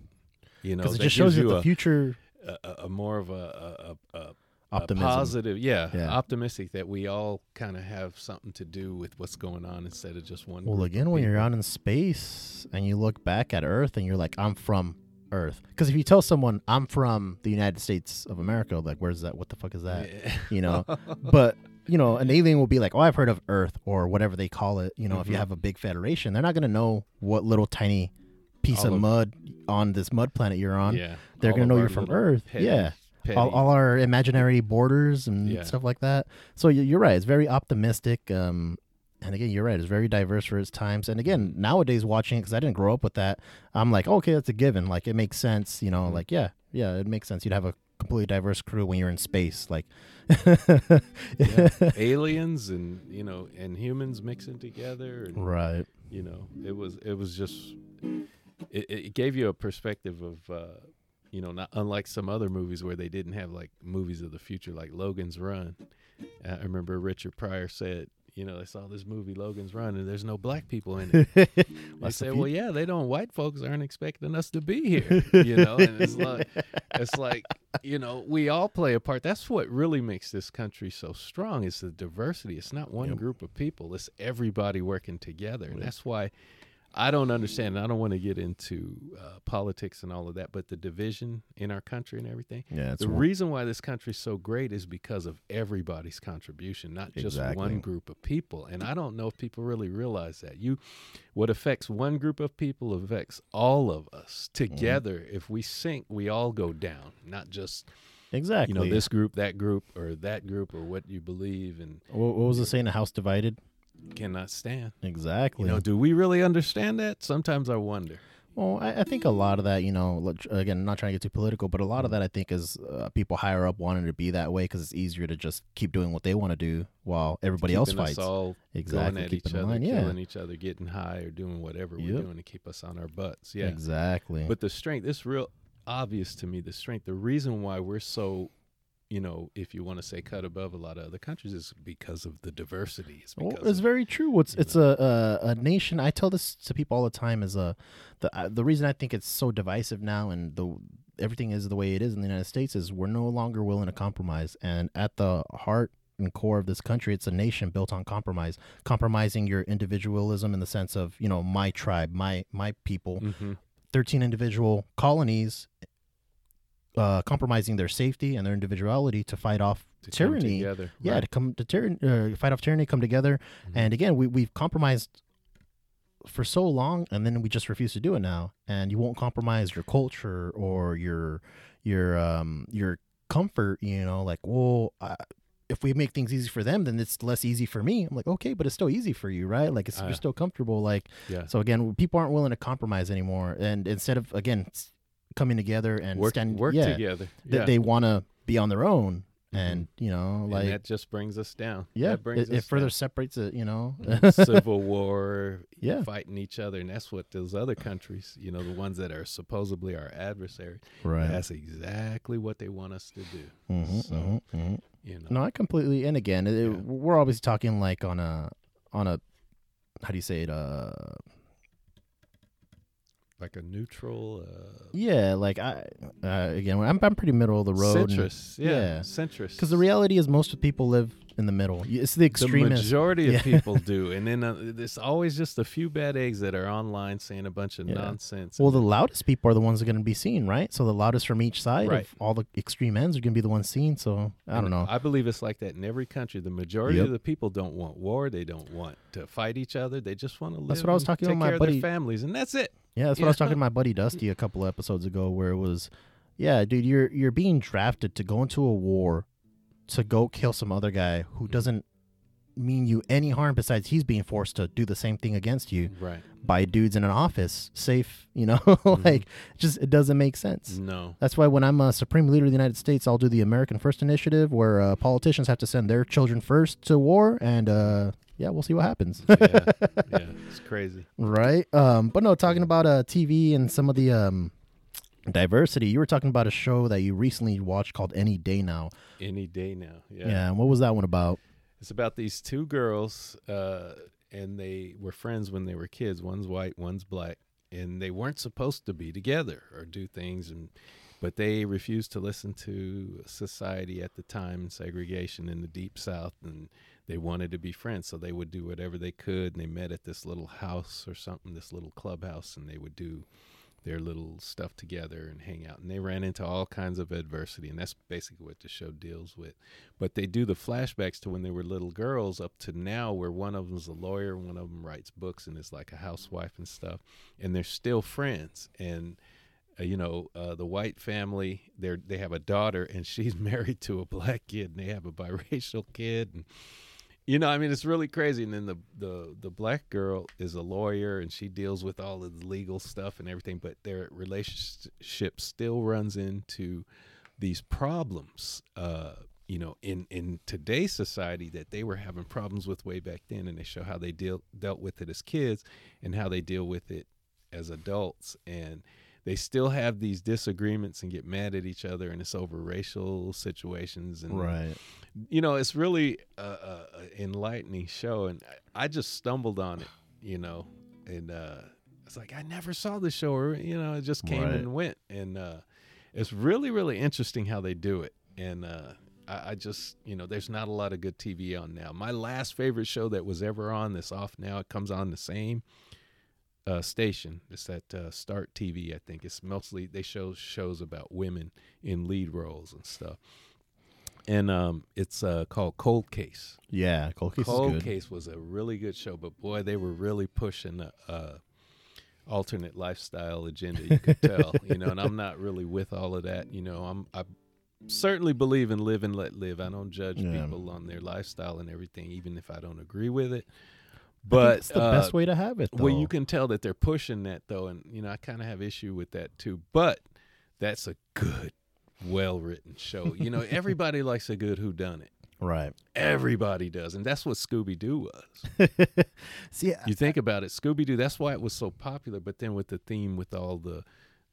you know, it just shows you the a, future a, a, a more of a, a, optimism positive, yeah, Yeah. optimistic that we all kind of have something to do with what's going on instead of just one. well again when you're out in space and you look back at earth and you're like i'm from earth because if you tell someone i'm from the united states of america like where's that what the fuck is that Yeah. you know but you know an alien will be like oh i've heard of earth or whatever they call it you know if you Mhm. have a big federation they're not going to know what little tiny piece of of- mud on this mud planet you're on yeah, they're all gonna know you're from Earth. petty- Yeah. petty- all, all our imaginary borders and Yeah. stuff like that so you- you're right it's very optimistic um and again you're right it's very diverse for its times and again nowadays watching it because i didn't grow up with that i'm like okay that's a given like it makes sense you know Mhm. like yeah yeah it makes sense you'd have a completely diverse crew when you're in space like yeah. aliens and you know and humans mixing together and right you know it was it was just it, it gave you a perspective of uh you know not unlike some other movies where they didn't have like movies of the future like logan's run. I remember richard pryor said you know they saw this movie logan's run and there's no black people in it. I said well yeah they don't white folks aren't expecting us to be here you know and it's like it's like you know we all play a part. That's what really makes this country so strong is the diversity. It's not one Yep. group of people. It's everybody working together. And Yep. that's why i don't understand and i don't want to get into uh, politics and all of that but the division in our country and everything yeah the reason why this country is so great is because of everybody's contribution, not just Exactly. one group of people. And I don't know if people really realize that. You what affects one group of people affects all of us Mm-hmm. together. If we sink, we all go down, not just exactly you know this group, that group, or that group, or what you believe and what, what was the saying a house divided cannot stand. exactly You know, do we really understand that? Sometimes I wonder. Well, I, I think a lot of that, you know, again, not trying to get too political, but a lot of that I think is uh, people higher up wanting to be that way because it's easier to just keep doing what they want to do while everybody else fights. Exactly, going each other, line, yeah. killing each other, getting high, or doing whatever Yep. we're doing to keep us on our butts. Yeah. Exactly. But the strength, it's real obvious to me. The strength, the reason why we're so, you know, if you want to say cut above a lot of other countries, is because of the diversity. It's Well, it's of- very true. It's it's a, a a nation. I tell this to people all the time. Is a the uh, the reason I think it's so divisive now, and the everything is the way it is in the United States is we're no longer willing to compromise. And at the heart and core of this country, it's a nation built on compromise, compromising your individualism in the sense of you know my tribe, my my people. Mhm. Thirteen individual colonies. Uh, compromising their safety and their individuality to fight off to tyranny. together. Yeah, right. to come to tyranny, uh, fight off tyranny, come together, Mhm. and again, we we've compromised for so long, and then we just refuse to do it now. And you won't compromise your culture or your your um your comfort. You know, like well, uh, if we make things easy for them, then it's less easy for me. I'm like, okay, but it's still easy for you, right? Like it's, Uh, you're still comfortable. Like yeah. so again, people aren't willing to compromise anymore, and instead of again coming together and work stand, work yeah, together. th- Yeah. they want to be on their own, Mhm. and you know, and like that just brings us down. yeah, that brings it, it further down. separates it. You know, Mhm. civil war, Yeah. fighting each other, and that's what those other countries, you know, the ones that are supposedly our adversaries, right. that's exactly what they want us to do. hmm So, hmm You know, No, I completely. And again, it, Yeah. we're always talking like on a on a how do you say it? Uh, like a neutral uh, yeah, like I uh, again, I'm I'm pretty middle of the road. centrist. Yeah, yeah. centrist. Because the reality is, most of the people live in the middle. It's the the extremist. majority Yeah. of people do, and then uh, there's always just a few bad eggs that are online saying a bunch of Yeah. nonsense. well, the loudest people are the ones that are going to be seen, right? So the loudest from each side Right. of all the extreme ends are going to be the ones seen. So I don't know. I believe it's like that in every country. The majority Yep. of the people don't want war. They don't want to fight each other. They just want to live. That's what I was talking about my care of buddy- their families, and that's it. Yeah, that's what I was talking to my buddy Dusty a couple episodes ago, where it was, yeah, dude, you're you're being drafted to go into a war, to go kill some other guy who doesn't mean you any harm besides he's being forced to do the same thing against you Right? by dudes in an office, safe, you know, Mm-hmm. like just it doesn't make sense. No. That's why when I'm a supreme leader of the United States, I'll do the American First Initiative, where uh, politicians have to send their children first to war, and uh, yeah, we'll see what happens. yeah, yeah, it's crazy. right? Um, but no, talking about uh, TV and some of the um, diversity. You were talking about a show that you recently watched called Any Day Now. Any day now. Yeah. Yeah. and what was that one about? It's about these two girls, uh, and they were friends when they were kids. One's white, one's black, and they weren't supposed to be together or do things, and but they refused to listen to society at the time and segregation in the deep south, and they wanted to be friends, so they would do whatever they could. And they met at this little house or something, this little clubhouse, and they would do their little stuff together and hang out. And they ran into all kinds of adversity, and that's basically what the show deals with. But they do the flashbacks to when they were little girls up to now, where one of them's a lawyer, one of them writes books, and is like a housewife and stuff, and they're still friends. And uh, you know, uh, the white family, they they have a daughter, and she's married to a black kid, and they have a biracial kid, and you know, I mean, it's really crazy. And then the the the black girl is a lawyer, and she deals with all of the legal stuff and everything. But their relationship still runs into these problems. Uh, you know, in in today's society, that they were having problems with way back then, and they show how they deal dealt with it as kids, and how they deal with it as adults, and they still have these disagreements and get mad at each other, and it's over racial situations and Right. you know, it's really a, a, a enlightening show, and I, I just stumbled on it, you know, and uh, it's like I never saw the show, or you know, it just came Right. and went, and uh, it's really, really interesting how they do it, and uh, I, I just, you know, there's not a lot of good TV on now. My last favorite show that was ever on that's off now. It comes on the same uh, station. It's at uh, Start TV, I think. It's mostly they show shows about women in lead roles and stuff and um, it's uh, called Cold Case. Yeah, Cold Case Cold is good. Case was a really good show, but boy, they were really pushing a, a alternate lifestyle agenda. You could tell, you know. And I'm not really with all of that. You know, I'm I certainly believe in live and let live. I don't judge Yeah. people on their lifestyle and everything, even if I don't agree with it. But it's the uh, best way to have it. Though. Well, you can tell that they're pushing that though, and you know I kind of have issue with that too. But that's a good, well written show. You know, everybody likes a good Who Done It. right. Everybody does, and that's what Scooby Doo was. See, You think about it, Scooby Doo. That's why it was so popular. But then with the theme, with all the,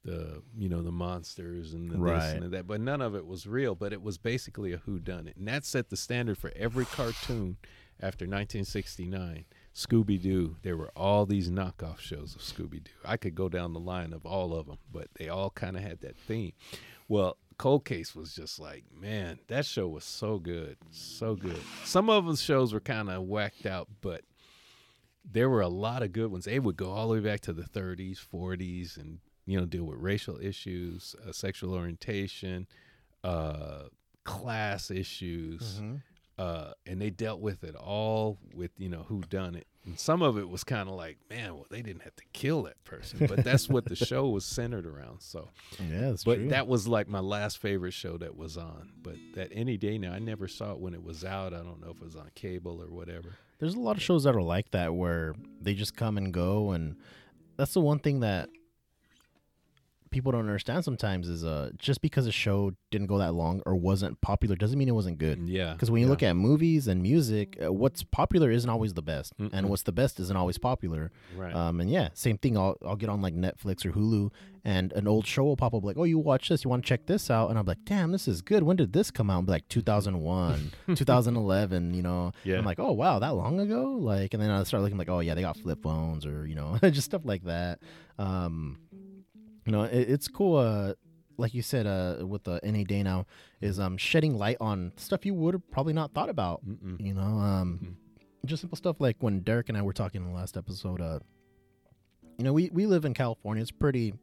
the you know the monsters and the this and the that, but none of it was real. But it was basically a Who Done It, and that set the standard for every cartoon after 1969. Scooby Doo. There were all these knockoff shows of Scooby Doo. I could go down the line of all of them, but they all kind of had that theme. Well, Cold Case was just like, man, that show was so good, so good. Some of the shows were kind of whacked out, but there were a lot of good ones. They would go all the way back to the 30s, 40s, and you know deal with racial issues, uh, sexual orientation, uh, class issues, Mhm. Uh, and they dealt with it all with you know who done it. And some of it was kind of like, man, well, they didn't have to kill that person, but that's what the show was centered around. So, yeah, that's but true. that was like my last favorite show that was on. But that any day now, I never saw it when it was out. I don't know if it was on cable or whatever. There's a lot of shows that are like that where they just come and go, and that's the one thing that people don't understand sometimes is uh just because a show didn't go that long or wasn't popular doesn't mean it wasn't good. Yeah, Because when you yeah. look at movies and music, uh, what's popular isn't always the best, Mm-mm. and what's the best isn't always popular. right, Um, and yeah, same thing. I'll I'll get on like Netflix or Hulu, and an old show will pop up like, oh, you watch this, you want to check this out, and I'm like, damn, this is good. When did this come out? Like 2001, 2011. You know, Yeah. I'm like, oh wow, that long ago. Like, and then I start looking like, oh yeah, they got flip phones or you know, just stuff like that. Um, you know, it, it's cool. Uh, like you said, uh, with the any day now is um shedding light on stuff you would have probably not thought about. Mm-mm. You know, um, just simple stuff like when Derek and I were talking in the last episode. Uh, you know, we we live in California. It's pretty,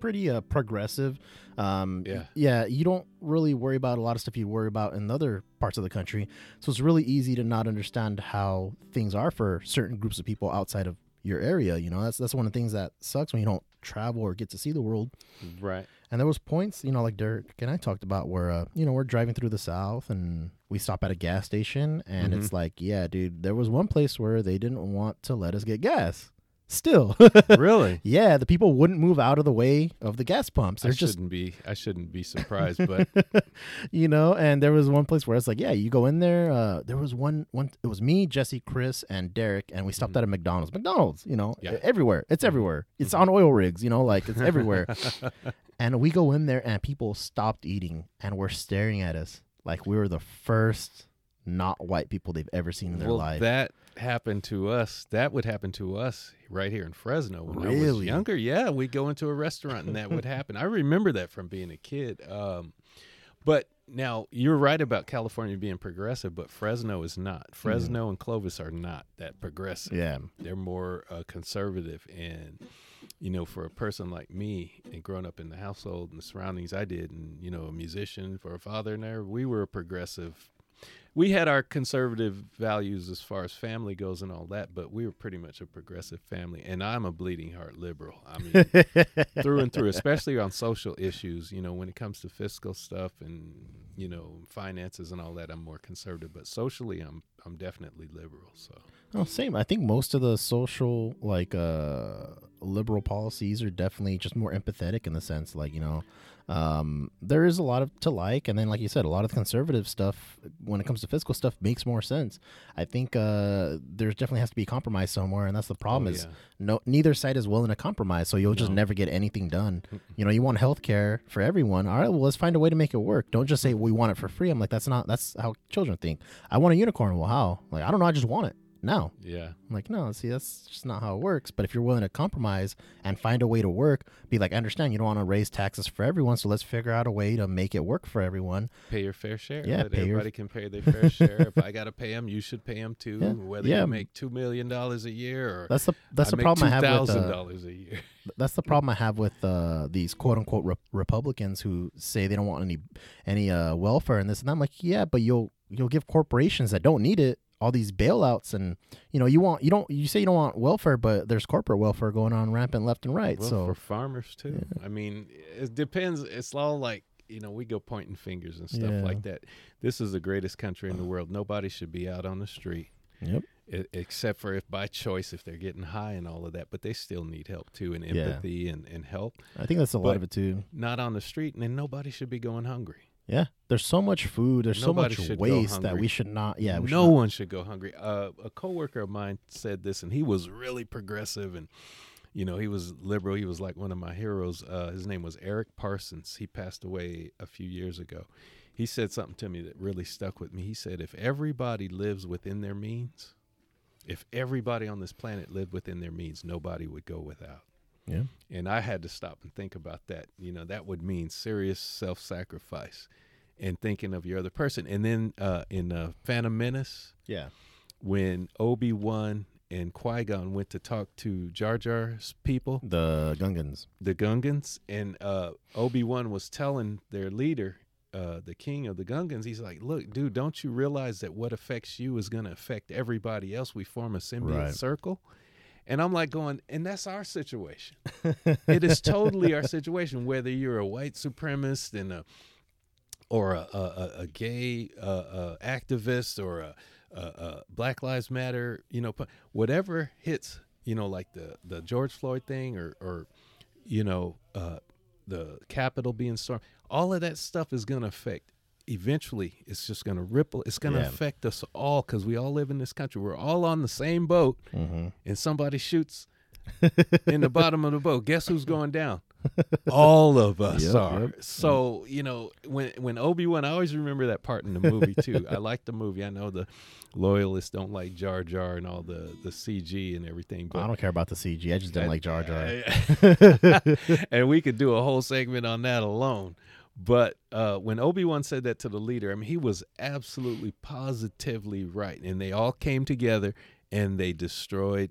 pretty uh progressive. Um, Yeah. yeah. You don't really worry about a lot of stuff you worry about in other parts of the country. So it's really easy to not understand how things are for certain groups of people outside of your area. You know, that's that's one of the things that sucks when you don't travel or get to see the world. right. And there was points, you know, like Derek and I talked about where, uh, you know, we're driving through the South and we stop at a gas station and it's like, yeah, dude, there was one place where they didn't want to let us get gas. Still, really? yeah, the people wouldn't move out of the way of the gas pumps. I just, shouldn't be. I shouldn't be surprised, but you know, and there was one place where it's like, yeah, you go in there. Uh, there was one, one. It was me, Jesse, Chris, and Derek, and we stopped Mhm. at a McDonald's. McDonald's, you know, Yeah. everywhere. It's everywhere. It's on oil rigs, you know, like it's everywhere. And we go in there and people stopped eating and were staring at us like we were the first not white people they've ever seen in their well, life. that happened to us. That would happen to us right here in Fresno when I was younger. Yeah, we'd go into a restaurant and that would happen. I remember that from being a kid. Um, but now you're right about California being progressive, but Fresno is not. Fresno and Clovis are not that progressive. yeah. they're more uh, conservative and you know for a person like me and growing up in the household and the surroundings i did and you know a musician for a father and there we were a progressive we had our conservative values as far as family goes and all that but we were pretty much a progressive family and i'm a bleeding heart liberal i mean through and through, especially on social issues. You know, when it comes to fiscal stuff and you know finances and all that, I'm more conservative. But socially, I'm I'm definitely liberal. So Oh, same. I think most of the social, like, uh, liberal policies are definitely just more empathetic in the sense, like, you know, um, there is a lot of to like, and then, like you said, a lot of the conservative stuff when it comes to fiscal stuff makes more sense. I think uh, there's definitely has to be compromise somewhere, and that's the problem. Oh, is yeah. no neither side is willing to compromise, so you'll just never get anything done. You know, you want health care for everyone. All right, well, let's find a way to make it work. Don't just say we want it for free. I'm like, that's not that's how children think. I want a unicorn. Well, how? Like, I don't know. I just want it now. yeah. I'm like, no, see, that's just not how it works. But if you're willing to compromise and find a way to work, be like, I understand you don't want to raise taxes for everyone, so let's figure out a way to make it work for everyone. Pay your fair share. Yeah, Let pay your- everybody can pay their fair share. If I got to pay them, you should pay them too. Yeah, Whether yeah. you make two million dollars a year or That's the that's I the problem I have with thousand uh, dollars a year. that's the problem I have with uh, these quote unquote re- Republicans who say they don't want any any uh, welfare and this and that. I'm like, yeah, but you'll you'll give corporations that don't need it all these bailouts and you know you want you don't you say you don't want welfare, but there's corporate welfare going on rampant left and right. Well, so for farmers too. I mean, it depends. It's all like you know, we go pointing fingers and stuff Yeah. like that. This is the greatest country in the world. Nobody should be out on the street. yep, except for if by choice if they're getting high and all of that, but they still need help too and Yeah. empathy and, and help. I think that's a lot of it too. Not on the street, and then nobody should be going hungry. Yeah, there's so much food. There's Nobody so much waste that we should not. Yeah, we should no not- one should go hungry. Uh, a coworker of mine said this, and he was really progressive, and you know he was liberal. He was like one of my heroes. Uh, his name was Eric Parsons. He passed away a few years ago. He said something to me that really stuck with me. He said, "If everybody lives within their means, if everybody on this planet lived within their means, nobody would go without." Yeah. And I had to stop and think about that. You know, that would mean serious self sacrifice and thinking of your other person. And then uh, in uh, Phantom Menace, Yeah. when Obi Wan and Qui Gon went to talk to Jar Jar's people, The Gungans. the Gungans, and uh, Obi Wan was telling their leader, uh, the king of the Gungans, he's like, "Look, dude, don't you realize that what affects you is going to affect everybody else? We form a symbiote Right. circle." And I'm like going, and that's our situation. it is totally our situation. Whether you're a white supremacist and a or a, a, a, gay uh, uh, activist or a, a, a Black Lives Matter, you know, whatever hits, you know, like the, the George Floyd thing or, or you know, uh, the Capitol being stormed, all of that stuff is going to affect. Eventually, it's just going to ripple. It's going to Yeah. affect us all because we all live in this country. We're all on the same boat, Mm-hmm. and somebody shoots in the bottom of the boat. Guess who's going down? All of us Yep, are. yep. So you know when when Obi Wan, I always remember that part in the movie too. I like the movie. I know the loyalists don't like Jar Jar and all the the CG and everything, I don't care about the CG. I just didn't like Jar Jar. and we could do a whole segment on that alone. But uh, when Obi Wan said that to the leader, I mean, he was absolutely positively right, and they all came together and they destroyed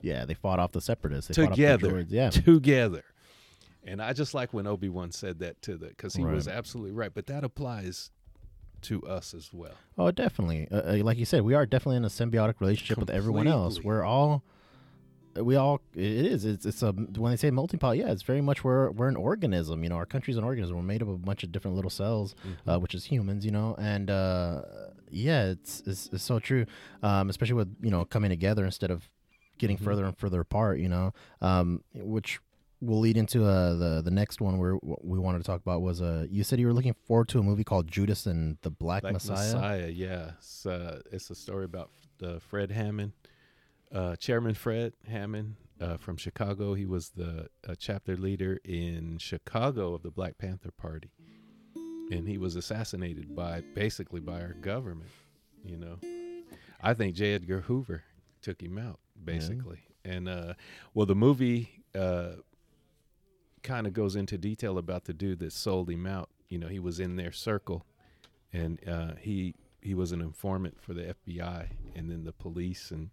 yeah, they fought off the separatists. They off the together. Yeah. together. And I just like when Obi Wan said that to the because he was absolutely right. But that applies to us as well. Oh, definitely. Uh, uh, like you said, we are definitely in a symbiotic relationship with everyone else. We're all, we all. It is. It's. It's a. When they say multipod, yeah, it's very much we're we're an organism. You know, our country's an organism. We're made up of a bunch of different little cells, uh, which is humans. You know, and uh, yeah, it's, it's it's so true. Um, especially with you know coming together instead of getting Mhm. further and further apart. You know, um, which will lead into uh, the the next one where we wanted to talk about was uh you said you were looking forward to a movie called Judas and the Black, Black Messiah. Messiah, yeah. It's, uh, it's a story about uh, Fred Hampton, uh, Chairman Fred Hampton uh, from Chicago. He was the uh, chapter leader in Chicago of the Black Panther Party, and he was assassinated by basically by our government. You know, I think J. Edgar Hoover took him out basically, and uh, well, the movie. Uh, kind of goes into detail about the dude that sold him out. You know, he was in their circle, and uh, he he was an informant for the FBI, and then the police and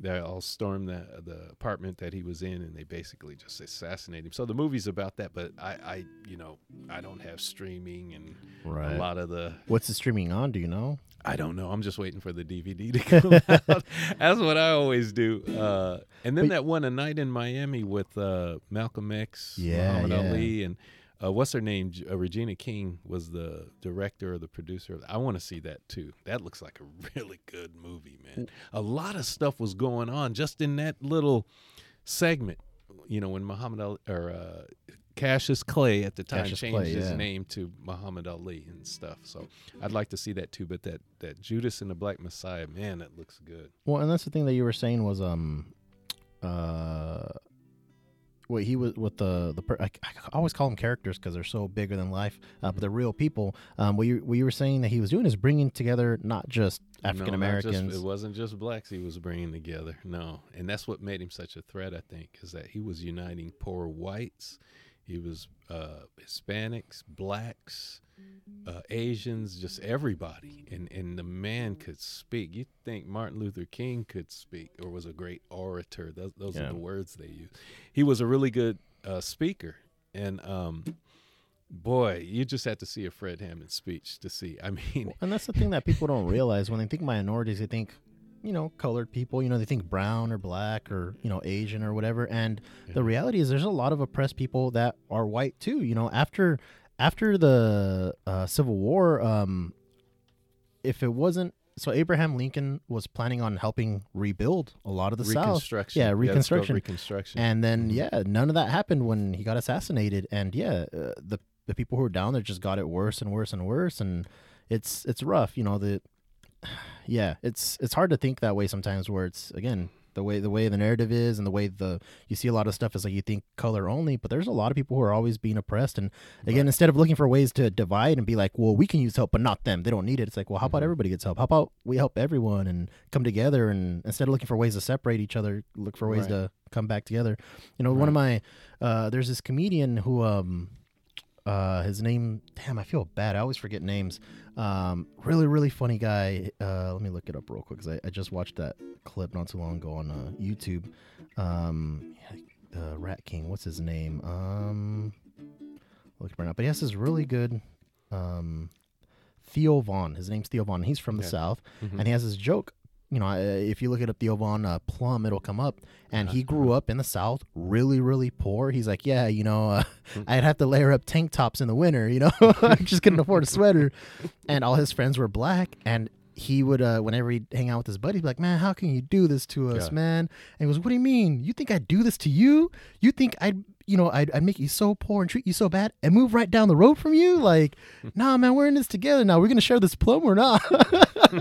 they all stormed the the apartment that he was in, and they basically just assassinate him. So the movie's about that, but I, I you know, I don't have streaming and Right. a lot of the What's the streaming on? Do you know? I don't know. I'm just waiting for the DVD to come out. That's what I always do. Uh, and then But- that one, A Night in Miami with uh, Malcolm X, Yeah, Muhammad yeah. Ali, and uh, what's her name? Uh, Regina King was the director or the producer. I want to see that too. That looks like a really good movie, man. A lot of stuff was going on just in that little segment. You know, when Muhammad Ali or uh, Cassius Clay at the time Cassius changed Clay, his yeah. name to Muhammad Ali and stuff. So I'd like to see that too. But that that Judas and the Black Messiah, man, that looks good. Well, and that's the thing that you were saying was um, uh, what he was with the the per- I, I always call them characters because they're so bigger than life, uh, but they're real people. Um, what you what you were saying that he was doing is bringing together not just African No, Americans. it wasn't just blacks he was bringing together. No, and that's what made him such a threat. I think is that he was uniting poor whites. He was uh, Hispanics, blacks, uh, Asians, just everybody. And and the man could speak. You think Martin Luther King could speak or was a great orator? Those those Yeah. are the words they use. He was a really good uh, speaker. And um, boy, you just have to see a Fred Hampton speech to see. I mean, and that's the thing that people don't realize when they think minorities, they think, you know, colored people. You know, they think brown or black or you know Asian or whatever. And the reality is, there's a lot of oppressed people that are white too. You know, after after the uh, Civil War, um, if it wasn't so Abraham Lincoln was planning on helping rebuild a lot of the South. reconstruction. Yeah, reconstruction. And then Mhm. yeah, none of that happened when he got assassinated. And yeah, uh, the the people who were down there just got it worse and worse and worse. And it's it's rough, you know. The yeah, it's it's hard to think that way sometimes. Where it's again the way the way the narrative is and the way the you see a lot of stuff is like you think color only, but there's a lot of people who are always being oppressed. And again, instead of looking for ways to divide and be like, well, we can use help, but not them. They don't need it. It's like, well, how about Mhm. everybody gets help? How about we help everyone and come together? And instead of looking for ways to separate each other, look for ways Right. to come back together. You know, one of my uh, there's this comedian who um uh his name damn I feel bad. I always forget names. Um really really funny guy. Uh let me look it up real quick because I, I just watched that clip not too long ago on uh, YouTube. Um uh, Rat King what's his name? Um look right now. But he has this really good um Theo Von. His name's Theo Von. He's from the Yeah. South Mhm. and he has this joke. You know, uh, if you look it up, Theo Von uh, Plum, it'll come up. And he grew up in the South, really, really poor. He's like, yeah, you know, uh, I'd have to layer up tank tops in the winter. You know, I just couldn't afford a sweater. And all his friends were black, and he would, uh, whenever he'd hang out with his buddies, be like, man, how can you do this to us, Yeah. man? And he goes, what do you mean? You think I'd do this to you? You think I'd you know, I'd, I'd make you so poor and treat you so bad and move right down the road from you. Like, nah, man, we're in this together now. We're going to share this plum or not.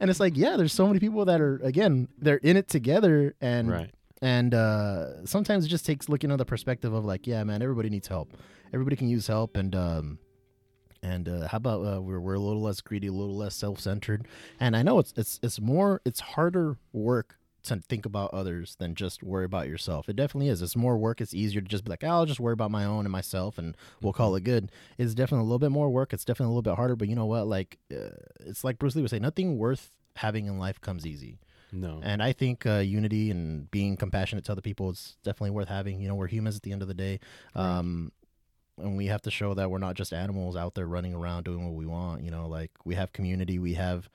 and it's like, yeah, there's so many people that are, again, they're in it together. And, right. and uh, sometimes it just takes looking at the perspective of like, yeah, man, everybody needs help. Everybody can use help. And, um, and uh, how about uh, we're we're a little less greedy, a little less self-centered, and I know it's it's it's more it's harder work to think about others than just worry about yourself. It definitely is. It's more work. It's easier to just be like, oh, I'll just worry about my own and myself, and we'll call it good. It's definitely a little bit more work. It's definitely a little bit harder. But you know what? Like, uh, it's like Bruce Lee would say, nothing worth having in life comes easy. No. And I think uh, unity and being compassionate to other people is definitely worth having. You know, we're humans at the end of the day. Um, and we have to show that we're not just animals out there running around doing what we want. You know, like we have community. We have,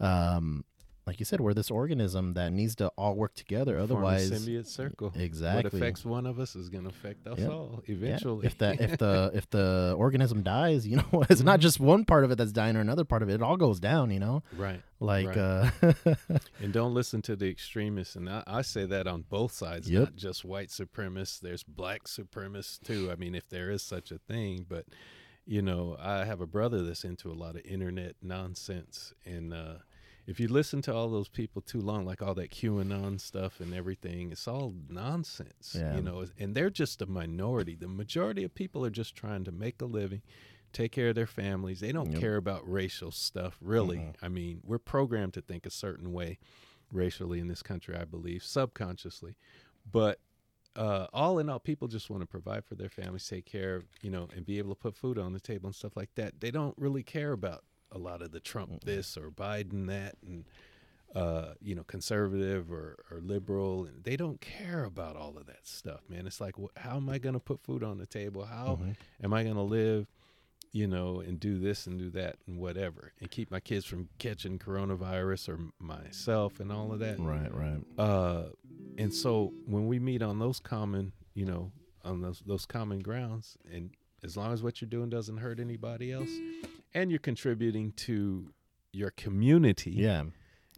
um, like you said, we're this organism that needs to all work together. Otherwise, Form a symbiote circle. exactly. What affects one of us is going to affect us Yep. all eventually. if the if the if the organism dies, you know, it's not Mhm. just one part of it that's dying or another part of it. It all goes down. You know, right. like Right. uh, And don't listen to the extremists. And I, I say that on both sides, Yep. not just white supremacists. There's black supremacists too. I mean, if there is such a thing. But, you know, I have a brother that's into a lot of internet nonsense. And uh, if you listen to all those people too long, like all that QAnon stuff and everything, it's all nonsense. Yeah. You know, and they're just a minority. The majority of people are just trying to make a living. Take care of their families. They don't Yep. care about racial stuff, really. Mhm. I mean, we're programmed to think a certain way racially in this country, I believe, subconsciously. But uh, all in all, people just want to provide for their families, take care of, you know, and be able to put food on the table and stuff like that. They don't really care about a lot of the Trump this or Biden that and, uh, you know, conservative or, or liberal. And they don't care about all of that stuff, man. It's like, wh- how am I going to put food on the table? How Mhm. am I going to live? you know, and do this and do that and whatever, and keep my kids from catching coronavirus or myself and all of that. right, right. Uh, and so when we meet on those common, you know, on those those common grounds, and as long as what you're doing doesn't hurt anybody else, and you're contributing to your community, Yeah.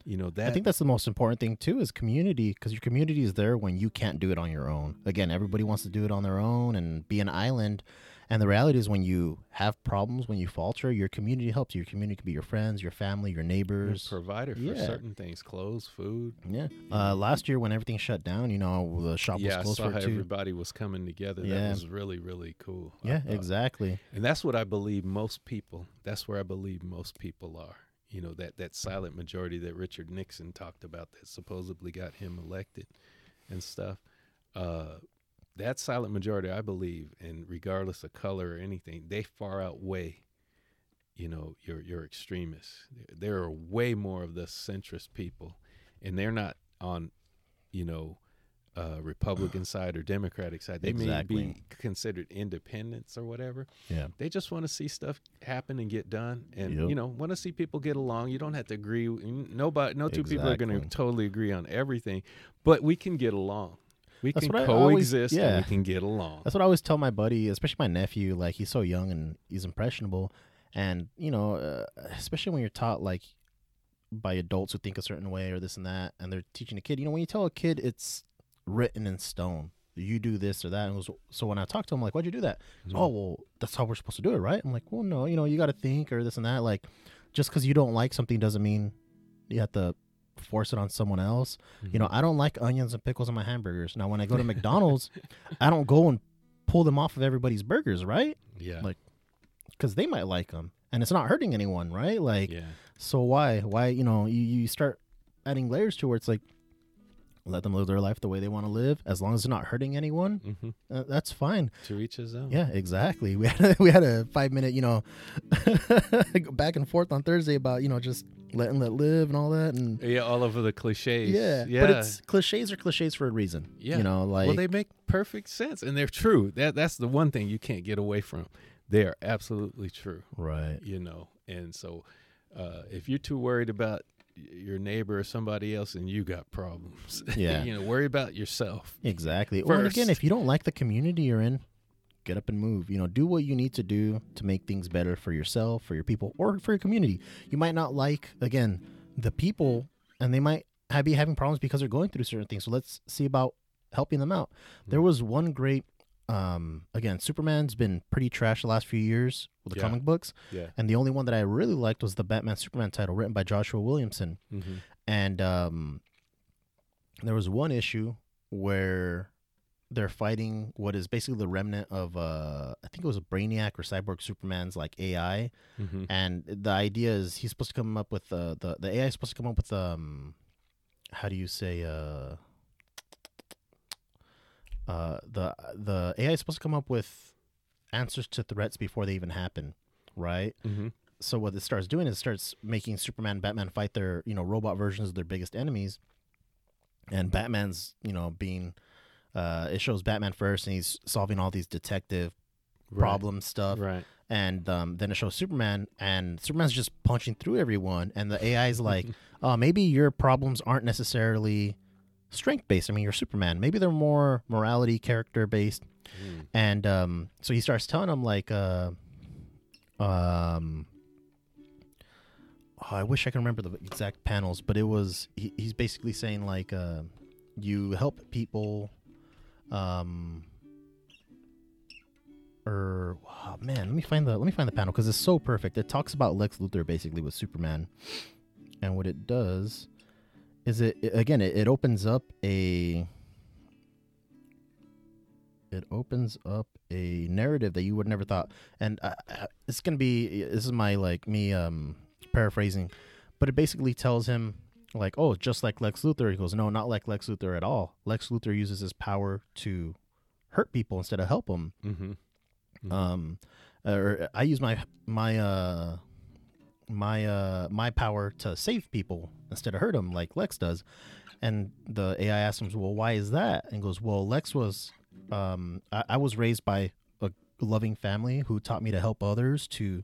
you know that I think that's the most important thing too is community because your community is there when you can't do it on your own. Again, everybody wants to do it on their own and be an island. And the reality is when you have problems, when you falter, your community helps you. Your community could be your friends, your family, your neighbors. provider for Yeah. certain things, clothes, food. Yeah. Uh, last year when everything shut down, you know, the shop yeah, I was closed saw for how two. everybody was coming together. That Yeah. was really really cool. Yeah, exactly. And that's what I believe most people, that's where I believe most people are. You know, that, that silent majority that Richard Nixon talked about that supposedly got him elected and stuff. Uh, that silent majority, I believe, and regardless of color or anything, they far outweigh, you know, your, your extremists. There are way more of the centrist people, and they're not on, you know, uh, Republican side or Democratic side. They Exactly. may be considered independents or whatever. Yeah. They just want to see stuff happen and get done, and Yep. you know, want to see people get along. You don't have to agree. Nobody, no two people are going to totally agree on everything, but we can get along. We That's can I always- coexist yeah. and we can get along. That's what I always tell my buddy, especially my nephew. Like he's so young and he's impressionable, and you know, uh, especially when you're taught like by adults who think a certain way or this and that, and they're teaching a kid. You know, when you tell a kid it's written in stone, you do this or that. And goes, so when I talk to him, like, why'd you do that? Mhm. Oh, well, that's how we're supposed to do it, right? I'm like, well, no, you know, you got to think or this and that. Like, just because you don't like something doesn't mean you have to force it on someone else. You know, I don't like onions and pickles on my hamburgers. Now, when I go to McDonald's, I don't go and pull them off of everybody's burgers, right? yeah, like, Because they might like them, and it's not hurting anyone, right? Like, yeah, so why, why, you know, you, you start adding layers to where it's like, let them live their life the way they want to live, as long as they're not hurting anyone. hmm Uh, that's fine. to each his own. Yeah, exactly. We had a, we had a five minute, you know, back and forth on Thursday about you know just letting let live and all that, and yeah, all over the cliches. yeah, yeah. but it's cliches are cliches for a reason. Yeah. you know, like well, they make perfect sense, and they're true. That that's the one thing you can't get away from. They are absolutely true. right, You know, and so uh, if you're too worried about your neighbor or somebody else, and you got problems. Yeah. you know, worry about yourself. exactly. Well, and again, if you don't like the community you're in, get up and move. You know, do what you need to do to make things better for yourself, for your people, or for your community. You might not like again the people, and they might have, be having problems because they're going through certain things. So let's see about helping them out. There was one great. Um, again, Superman's been pretty trash the last few years with the Yeah. comic books, Yeah. and the only one that I really liked was the Batman Superman title written by Joshua Williamson. hmm and um, there was one issue where they're fighting what is basically the remnant of uh, I think it was a Brainiac or Cyborg Superman's like AI, hmm and the idea is he's supposed to come up with uh, the the AI is supposed to come up with um, how do you say uh. Uh, the the AI is supposed to come up with answers to threats before they even happen, right? Mm-hmm. so what it starts doing is it starts making Superman, Batman fight their you know robot versions of their biggest enemies, and Batman's you know being, uh, it shows Batman first and he's solving all these detective problem stuff, Right. and um, then it shows Superman and Superman's just punching through everyone, and the AI is like, uh, maybe your problems aren't necessarily strength based. I mean, you're Superman. Maybe they're more morality character based. Mm. And um, so he starts telling him like, uh, um, oh, I wish I could remember the exact panels, but it was he, he's basically saying like, uh, you help people, um, or oh, man, let me find the let me find the panel because it's so perfect. It talks about Lex Luthor basically with Superman, and what it does is it, it- again it, it opens up a it opens up a narrative that you would never thought and uh, uh, it's gonna be this is my like me um paraphrasing but it basically tells him like oh just like lex luthor. He goes no not like lex luthor at all. Lex luthor uses his power to hurt people instead of help them hmm um or i use my my uh my uh my power to save people instead of hurt them like lex does. And the ai asks him well why is that? And goes well lex was um i, I was raised by a loving family who taught me to help others to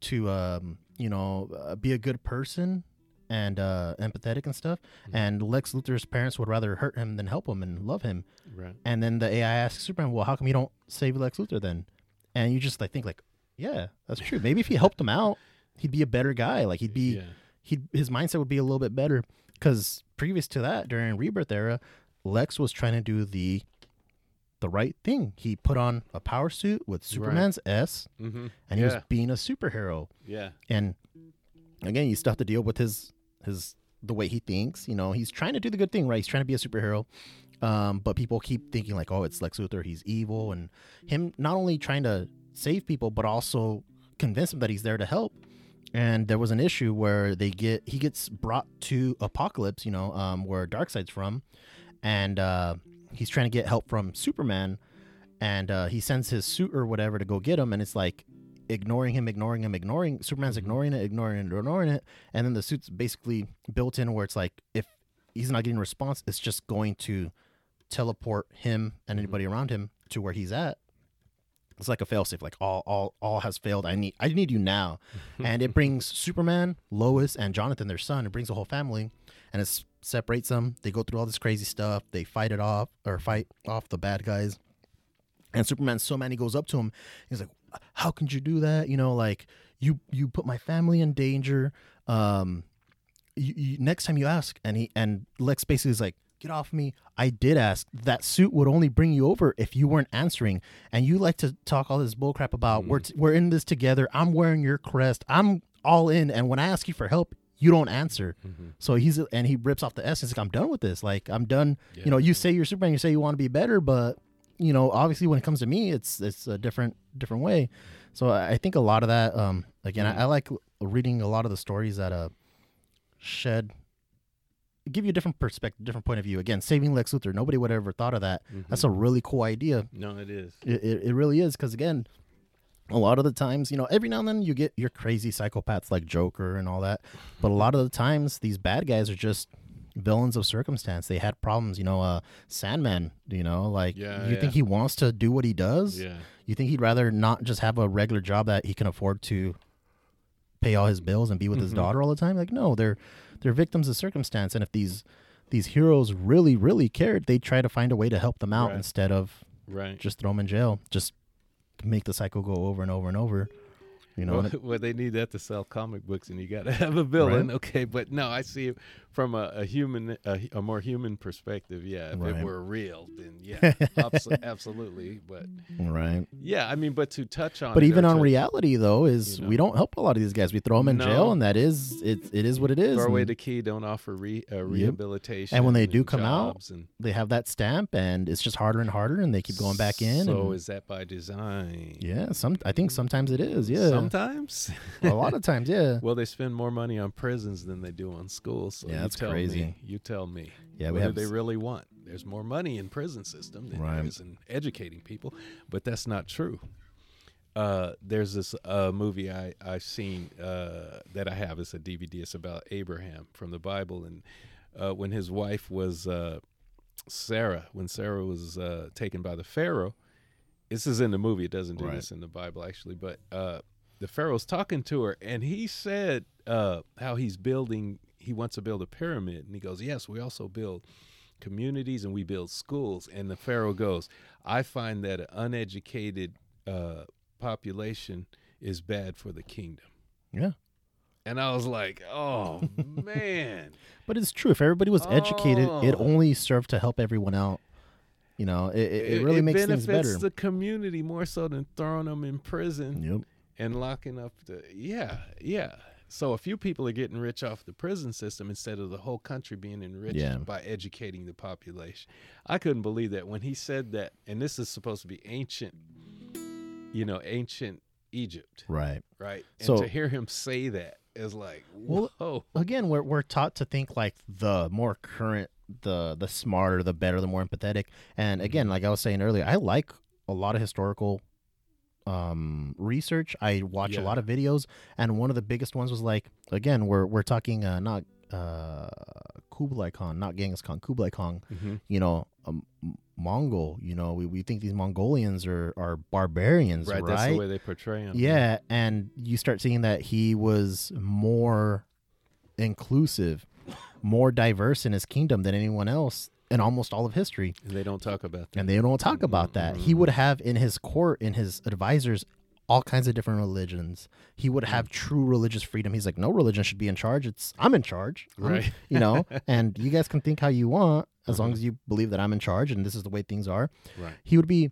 to um you know uh, be a good person and uh empathetic and stuff and lex luthor's parents would rather hurt him than help him and love him Right. and then the AI asks Superman, "Well, how come you don't save Lex Luthor then?" And you just like think like, "Yeah, that's true. Maybe if he helped him out, he'd be a better guy. Like he'd be yeah. he his mindset would be a little bit better." Because previous to that, during Rebirth era, Lex was trying to do the the right thing. He put on a power suit with Superman's S, hmm and he was being a superhero. Yeah. And again, you still have to deal with his his the way he thinks. You know, he's trying to do the good thing, right? He's trying to be a superhero. Um, but people keep thinking like, oh, it's Lex Luthor, he's evil, and him not only trying to save people, but also convince him that he's there to help. And there was an issue where they get he gets brought to Apokolips, you know, um, where Darkseid's from, and uh, he's trying to get help from Superman, and uh, he sends his suit or whatever to go get him, and it's like ignoring him, ignoring him, ignoring Superman's Mhm. ignoring it, ignoring it, ignoring it, and then the suit's basically built in where it's like if he's not getting a response, it's just going to teleport him and anybody around him to where he's at. It's like a failsafe, like all all all has failed. I need I need you now, and it brings Superman, Lois, and Jonathan, their son. It brings the whole family, and it separates them. They go through all this crazy stuff. They fight it off or fight off the bad guys. And Superman's so mad he goes up to him. He's like, "How can you do that? You know, like you you put my family in danger. Um, you, you, next time you ask, and he and Lex basically is like, get off me. I did ask. That suit would only bring you over if you weren't answering. And you like to talk all this bullcrap about we're t- we're in this together. I'm wearing your crest. I'm all in. And when I ask you for help, you don't answer. So he's and he rips off the S. He's Like I'm done with this. Like I'm done. You know, you say you're Superman. You say you want to be better, but you know, obviously when it comes to me, it's it's a different different way. So I I think a lot of that. Um, again, I, I like reading a lot of the stories that uh shed give you a different perspective, different point of view. Again, saving Lex Luthor. Nobody would have ever thought of that. That's a really cool idea. No, it is. It, it, it really is because again, a lot of the times, you know, every now and then you get your crazy psychopaths like Joker and all that, but a lot of the times these bad guys are just villains of circumstance. They had problems, you know. Uh, Sandman, you know, like Yeah, you yeah. think he wants to do what he does? Yeah. You think he'd rather not just have a regular job that he can afford to pay all his bills and be with his Mhm. daughter all the time? Like, no, they're they're victims of circumstance. And if these these heroes really, really cared, they'd try to find a way to help them out Right. instead of Right. just throw them in jail. Just make the cycle go over and over and over. You know, well, well, they need that to sell comic books, and you got to have a villain. Okay, but no, I see it from a, a human, a, a more human perspective. Yeah, if Right. it were real, then yeah, abs- absolutely. But right. yeah, I mean, but to touch on, But even on to reality though, is you know. we don't help a lot of these guys. We throw them in jail, and that is it. It is what it is. throw away the key, don't offer re, uh, rehabilitation. And when they do come out, and they have that stamp, and it's just harder and harder, and they keep going back in. So and- is that by design? yeah, some I think sometimes it is. Yeah, Sometimes. a lot of times. Yeah, Well, they spend more money on prisons than they do on schools. So Yeah, that's crazy. Me, you tell me. Yeah, we what do they s- really want? There's more money in prison system than Right. there is in educating people, but that's not true. Uh, there's this uh, movie I I've seen uh, that I have. It's a DVD. It's about Abraham from the Bible, and uh, when his wife was uh, Sarah, when Sarah was uh, taken by the Pharaoh. This is in the movie. It doesn't do Right. this in the Bible actually, but uh, the Pharaoh's talking to her, and he said uh, how he's building. He wants to build a pyramid, and he goes, "Yes, we also build communities and we build schools." And the Pharaoh goes, "I find that an uneducated uh, population is bad for the kingdom." yeah. And I was like, "Oh man." But it's true. If everybody was educated, it Oh. only served to help everyone out. You know, it, it, it really makes things benefits better. the community more so than throwing them in prison yep. And locking up the yeah yeah. So a few people are getting rich off the prison system instead of the whole country being enriched Yeah. by educating the population. I couldn't believe that when he said that and this is supposed to be ancient you know ancient egypt Right. right? And So- to hear him say that is like Well, whoa. again we're we're taught to think like the more current the the smarter the better the more empathetic. And again mm-hmm. like i was saying earlier i like a lot of historical um research. I watch a lot of videos and one of the biggest ones was like again we're we're talking uh not uh kublai khan not genghis khan kublai khan Mhm. you know um, mongol you know we, we think these mongolians are are barbarians right right, that's the way they portray him yeah, and you start seeing that he was more inclusive, more diverse in his kingdom than anyone else in almost all of history. and they don't talk about that And they don't talk about that. He would have in his court, in his advisors, all kinds of different religions. He would have true religious freedom. He's like, no religion should be in charge. It's I'm in charge. I'm- Right. you know, and you guys can think how you want as long Mhm. as you believe that I'm in charge and this is the way things are right he would be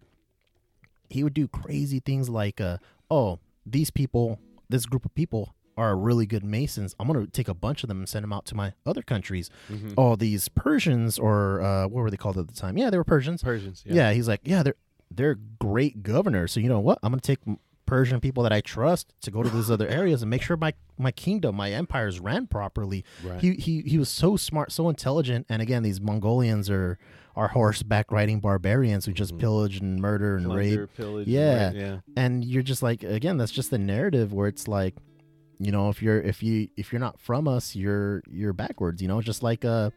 he would do crazy things like uh oh these people this group of people are really good masons i'm gonna take a bunch of them and send them out to my other countries Mhm. oh these persians or uh what were they called at the time yeah they were persians persians yeah. yeah, he's like yeah they're they're great governors so you know what i'm gonna take persian people that i trust to go to these other areas and make sure my my kingdom my empires ran properly right he he he was so smart, so intelligent, and again, these Mongolians are are horseback riding barbarians who just Mhm. pillage and murder and rape. Pillage, Yeah. yeah And you're just like, again, that's just the narrative where it's like, you know, if you're if you if you're not from us, you're you're backwards. You know, just like uh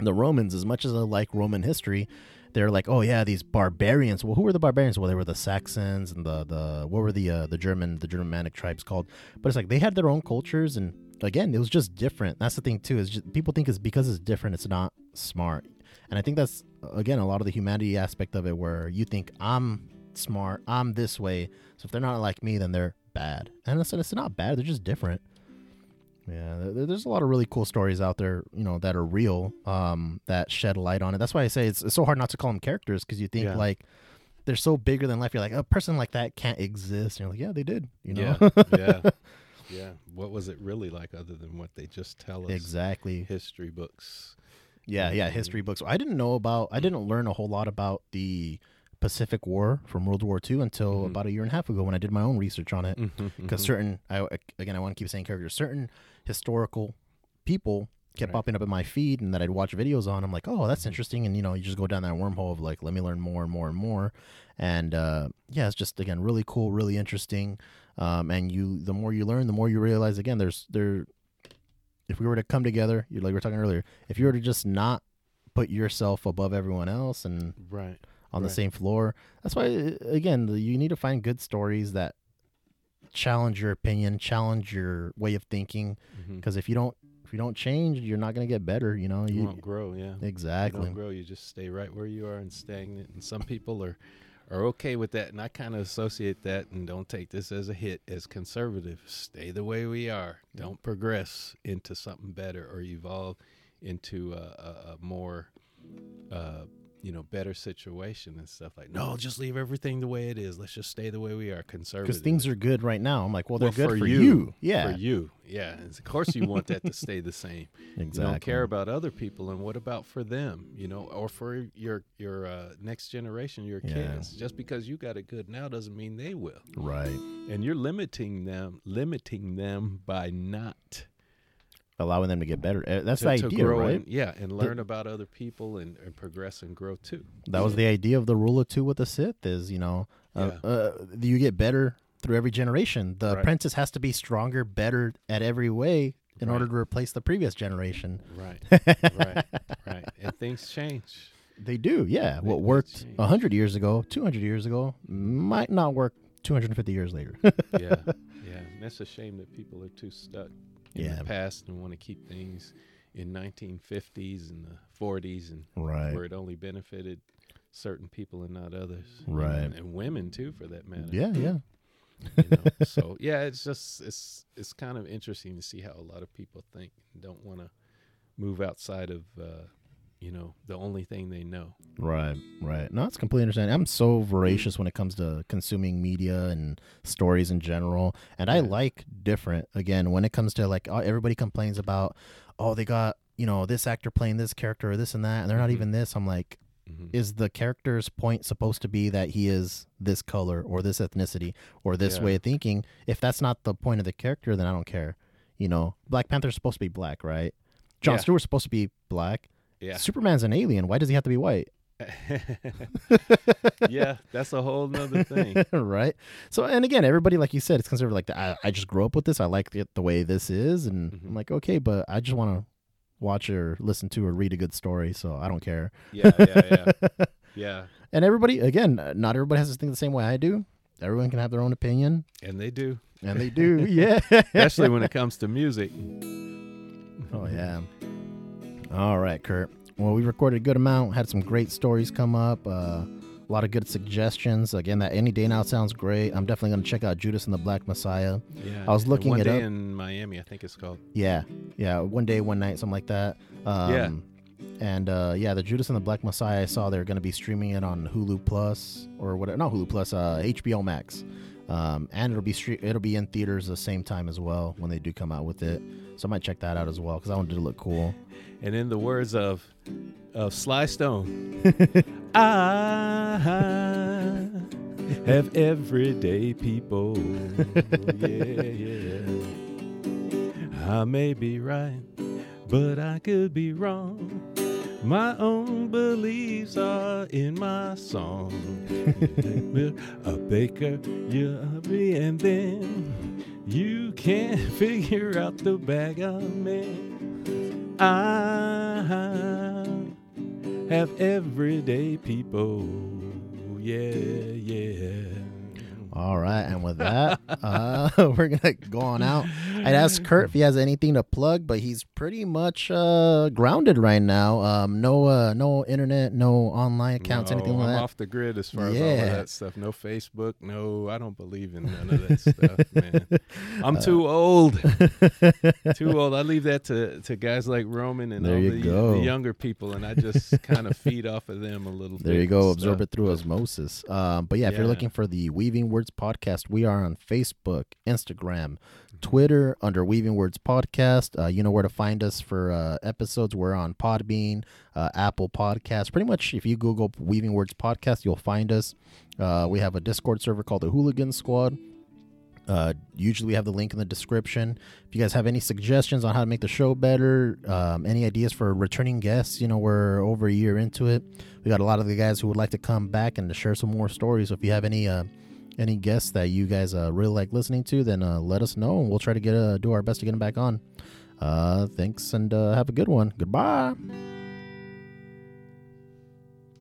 the Romans. As much as I like Roman history, they're like, oh yeah, these barbarians. Well, who were the barbarians? Well, they were the Saxons and the the what were the uh, the German the Germanic tribes called? But it's like they had their own cultures, and again, it was just different. That's the thing too. Is just, people think it's because it's different, it's not smart, and I think that's again a lot of the humanity aspect of it, where you think I'm smart, I'm this way, so if they're not like me, then they're bad, and it's, it's not bad. They're just different. Yeah, there's a lot of really cool stories out there, you know, that are real, um, that shed light on it. That's why I say it's, it's so hard not to call them characters because you think Yeah. like they're so bigger than life. You're like a person like that can't exist. And you're like, yeah, they did. You know, Yeah, yeah, yeah. What was it really like, other than what they just tell us? exactly. History books. Yeah, yeah. History books. I didn't know about. I didn't learn a whole lot about the Pacific War from World War II until Mhm. about a year and a half ago when I did my own research on it. Mm-hmm, because certain I again I want to keep saying characters certain historical people kept Right. popping up in my feed and that I'd watch videos on I'm like oh that's Mhm. interesting and you know you just go down that wormhole of like let me learn more and more and more and uh yeah it's just again really cool really interesting um and you the more you learn the more you realize again there's there if we were to come together like we were talking earlier if you were to just not put yourself above everyone else and right. On the same floor. That's why, uh, again, the, you need to find good stories that challenge your opinion, challenge your way of thinking. Because if you don't, if you don't change, you're not gonna get better. You know, You you, won't grow. Yeah. exactly. You don't grow. You just stay right where you are and stagnant. And some people are are okay with that. And I kind of associate that and don't take this as a hit as conservative. Stay the way we are. Don't progress into something better or evolve into a, a, a more, uh, you know, better situation and stuff like. No, just leave everything the way it is. Let's just stay the way we are. Conservative. Because things are good right now. I'm like, well, they're Well, good for for, you. you. Yeah, for you. Yeah, and of course you want that to stay the same. exactly. You don't care about other people, and what about for them? You know, or for your your uh, next generation, your Yeah. kids. Just because you got it good now doesn't mean they will. right. And you're limiting them, limiting them by not Allowing them to get better. Uh, That's to, the idea, right? and yeah, and learn about other people and, and progress and grow too. That was the idea of the rule of two with the Sith. Is you know, uh, uh, you get better through every generation. The Right. apprentice has to be stronger, better at every way in order to replace the previous generation. Right, right, right. And things change. They do, yeah. They- what worked change. a hundred years ago, two hundred years ago, might not work two hundred and fifty years later. Yeah, yeah. And that's a shame that people are too stuck in Yeah. the past and want to keep things in 1950s and the 40s and right. where it only benefited certain people and not others. Right. And, and women too, for that matter. Yeah, yeah. you know. so yeah, it's just it's it's kind of interesting to see how a lot of people think and don't want to move outside of uh, you know the only thing they know. Right, right. No, it's completely understanding. I'm so voracious when it comes to consuming media and stories in general, and I like different. Again, when it comes to like oh, everybody complains about, oh, they got you know this actor playing this character or this and that, and they're not Mhm. even this. I'm like, Mhm. is the character's point supposed to be that he is this color or this ethnicity or this Yeah. way of thinking? If that's not the point of the character, then I don't care. You know, Black Panther's supposed to be black, right? John Yeah. Stewart's supposed to be black. Yeah. Superman's an alien. Why does he have to be white? yeah, that's a whole nother thing. right? So, and again, everybody, like you said, it's considered like the, I, I just grew up with this. I like it the way this is, and Mhm. I'm like, okay, but I just want to watch or listen to or read a good story, so I don't care. Yeah, yeah, yeah. Yeah. And everybody, again, not everybody has to think the same way I do. Everyone can have their own opinion, And they do. and they do. yeah, Especially when it comes to music. Oh yeah. All right, Kurt. Well, we recorded a good amount. Had some great stories come up. Uh, a lot of good suggestions. Again, that any day now sounds great. I'm definitely gonna check out Judas and the Black Messiah. Yeah. I was looking one it day up. in Miami, I think it's called. Yeah, yeah. One day, one night, something like that. Um, Yeah. And uh, yeah, the Judas and the Black Messiah. I saw they're gonna be streaming it on Hulu Plus or whatever. Not Hulu Plus. Uh, HBO Max. Um, and it'll be stre- it'll be in theaters the same time as well when they do come out with it. So I might check that out as well because I wanted it to look cool. And in the words of of Sly Stone, I have everyday people. Yeah, yeah. I may be right, but I could be wrong. My own beliefs are in my song. a baker, you're me, and then you can't figure out the bag I'm. I have everyday people. Yeah, yeah. All right, and with that, uh, we're gonna go on out. I'd ask Kurt if he has anything to plug, but he's pretty much uh, grounded right now. Um, no, uh, no internet, no online accounts, No, anything like I'm that. off the grid as far as all of that stuff. No Facebook. No, I don't believe in none of that stuff, man. Uh, I'm too old. too old. I leave that to, to guys like Roman and There all the, the younger people, and I just kind of feed off of them a little bit. There you go. Absorb stuff. it through osmosis. Um, but yeah, if you're looking for the Weaving Words podcast, we are on Facebook, Instagram. Twitter under Weaving Words Podcast. Uh, you know where to find us for uh, episodes. We're on Podbean, uh, Apple Podcasts. Pretty much, if you Google Weaving Words Podcast, you'll find us. Uh, we have a Discord server called the Hooligan Squad. Uh, usually we have the link in the description. If you guys have any suggestions on how to make the show better, um, any ideas for returning guests, you know, we're over a year into it. We got a lot of the guys who would like to come back and to share some more stories. So if you have any uh, any guests that you guys uh, really like listening to, then uh, let us know and we'll try to get uh, do our best to get them back on. Uh, thanks and uh, have a good one. Goodbye.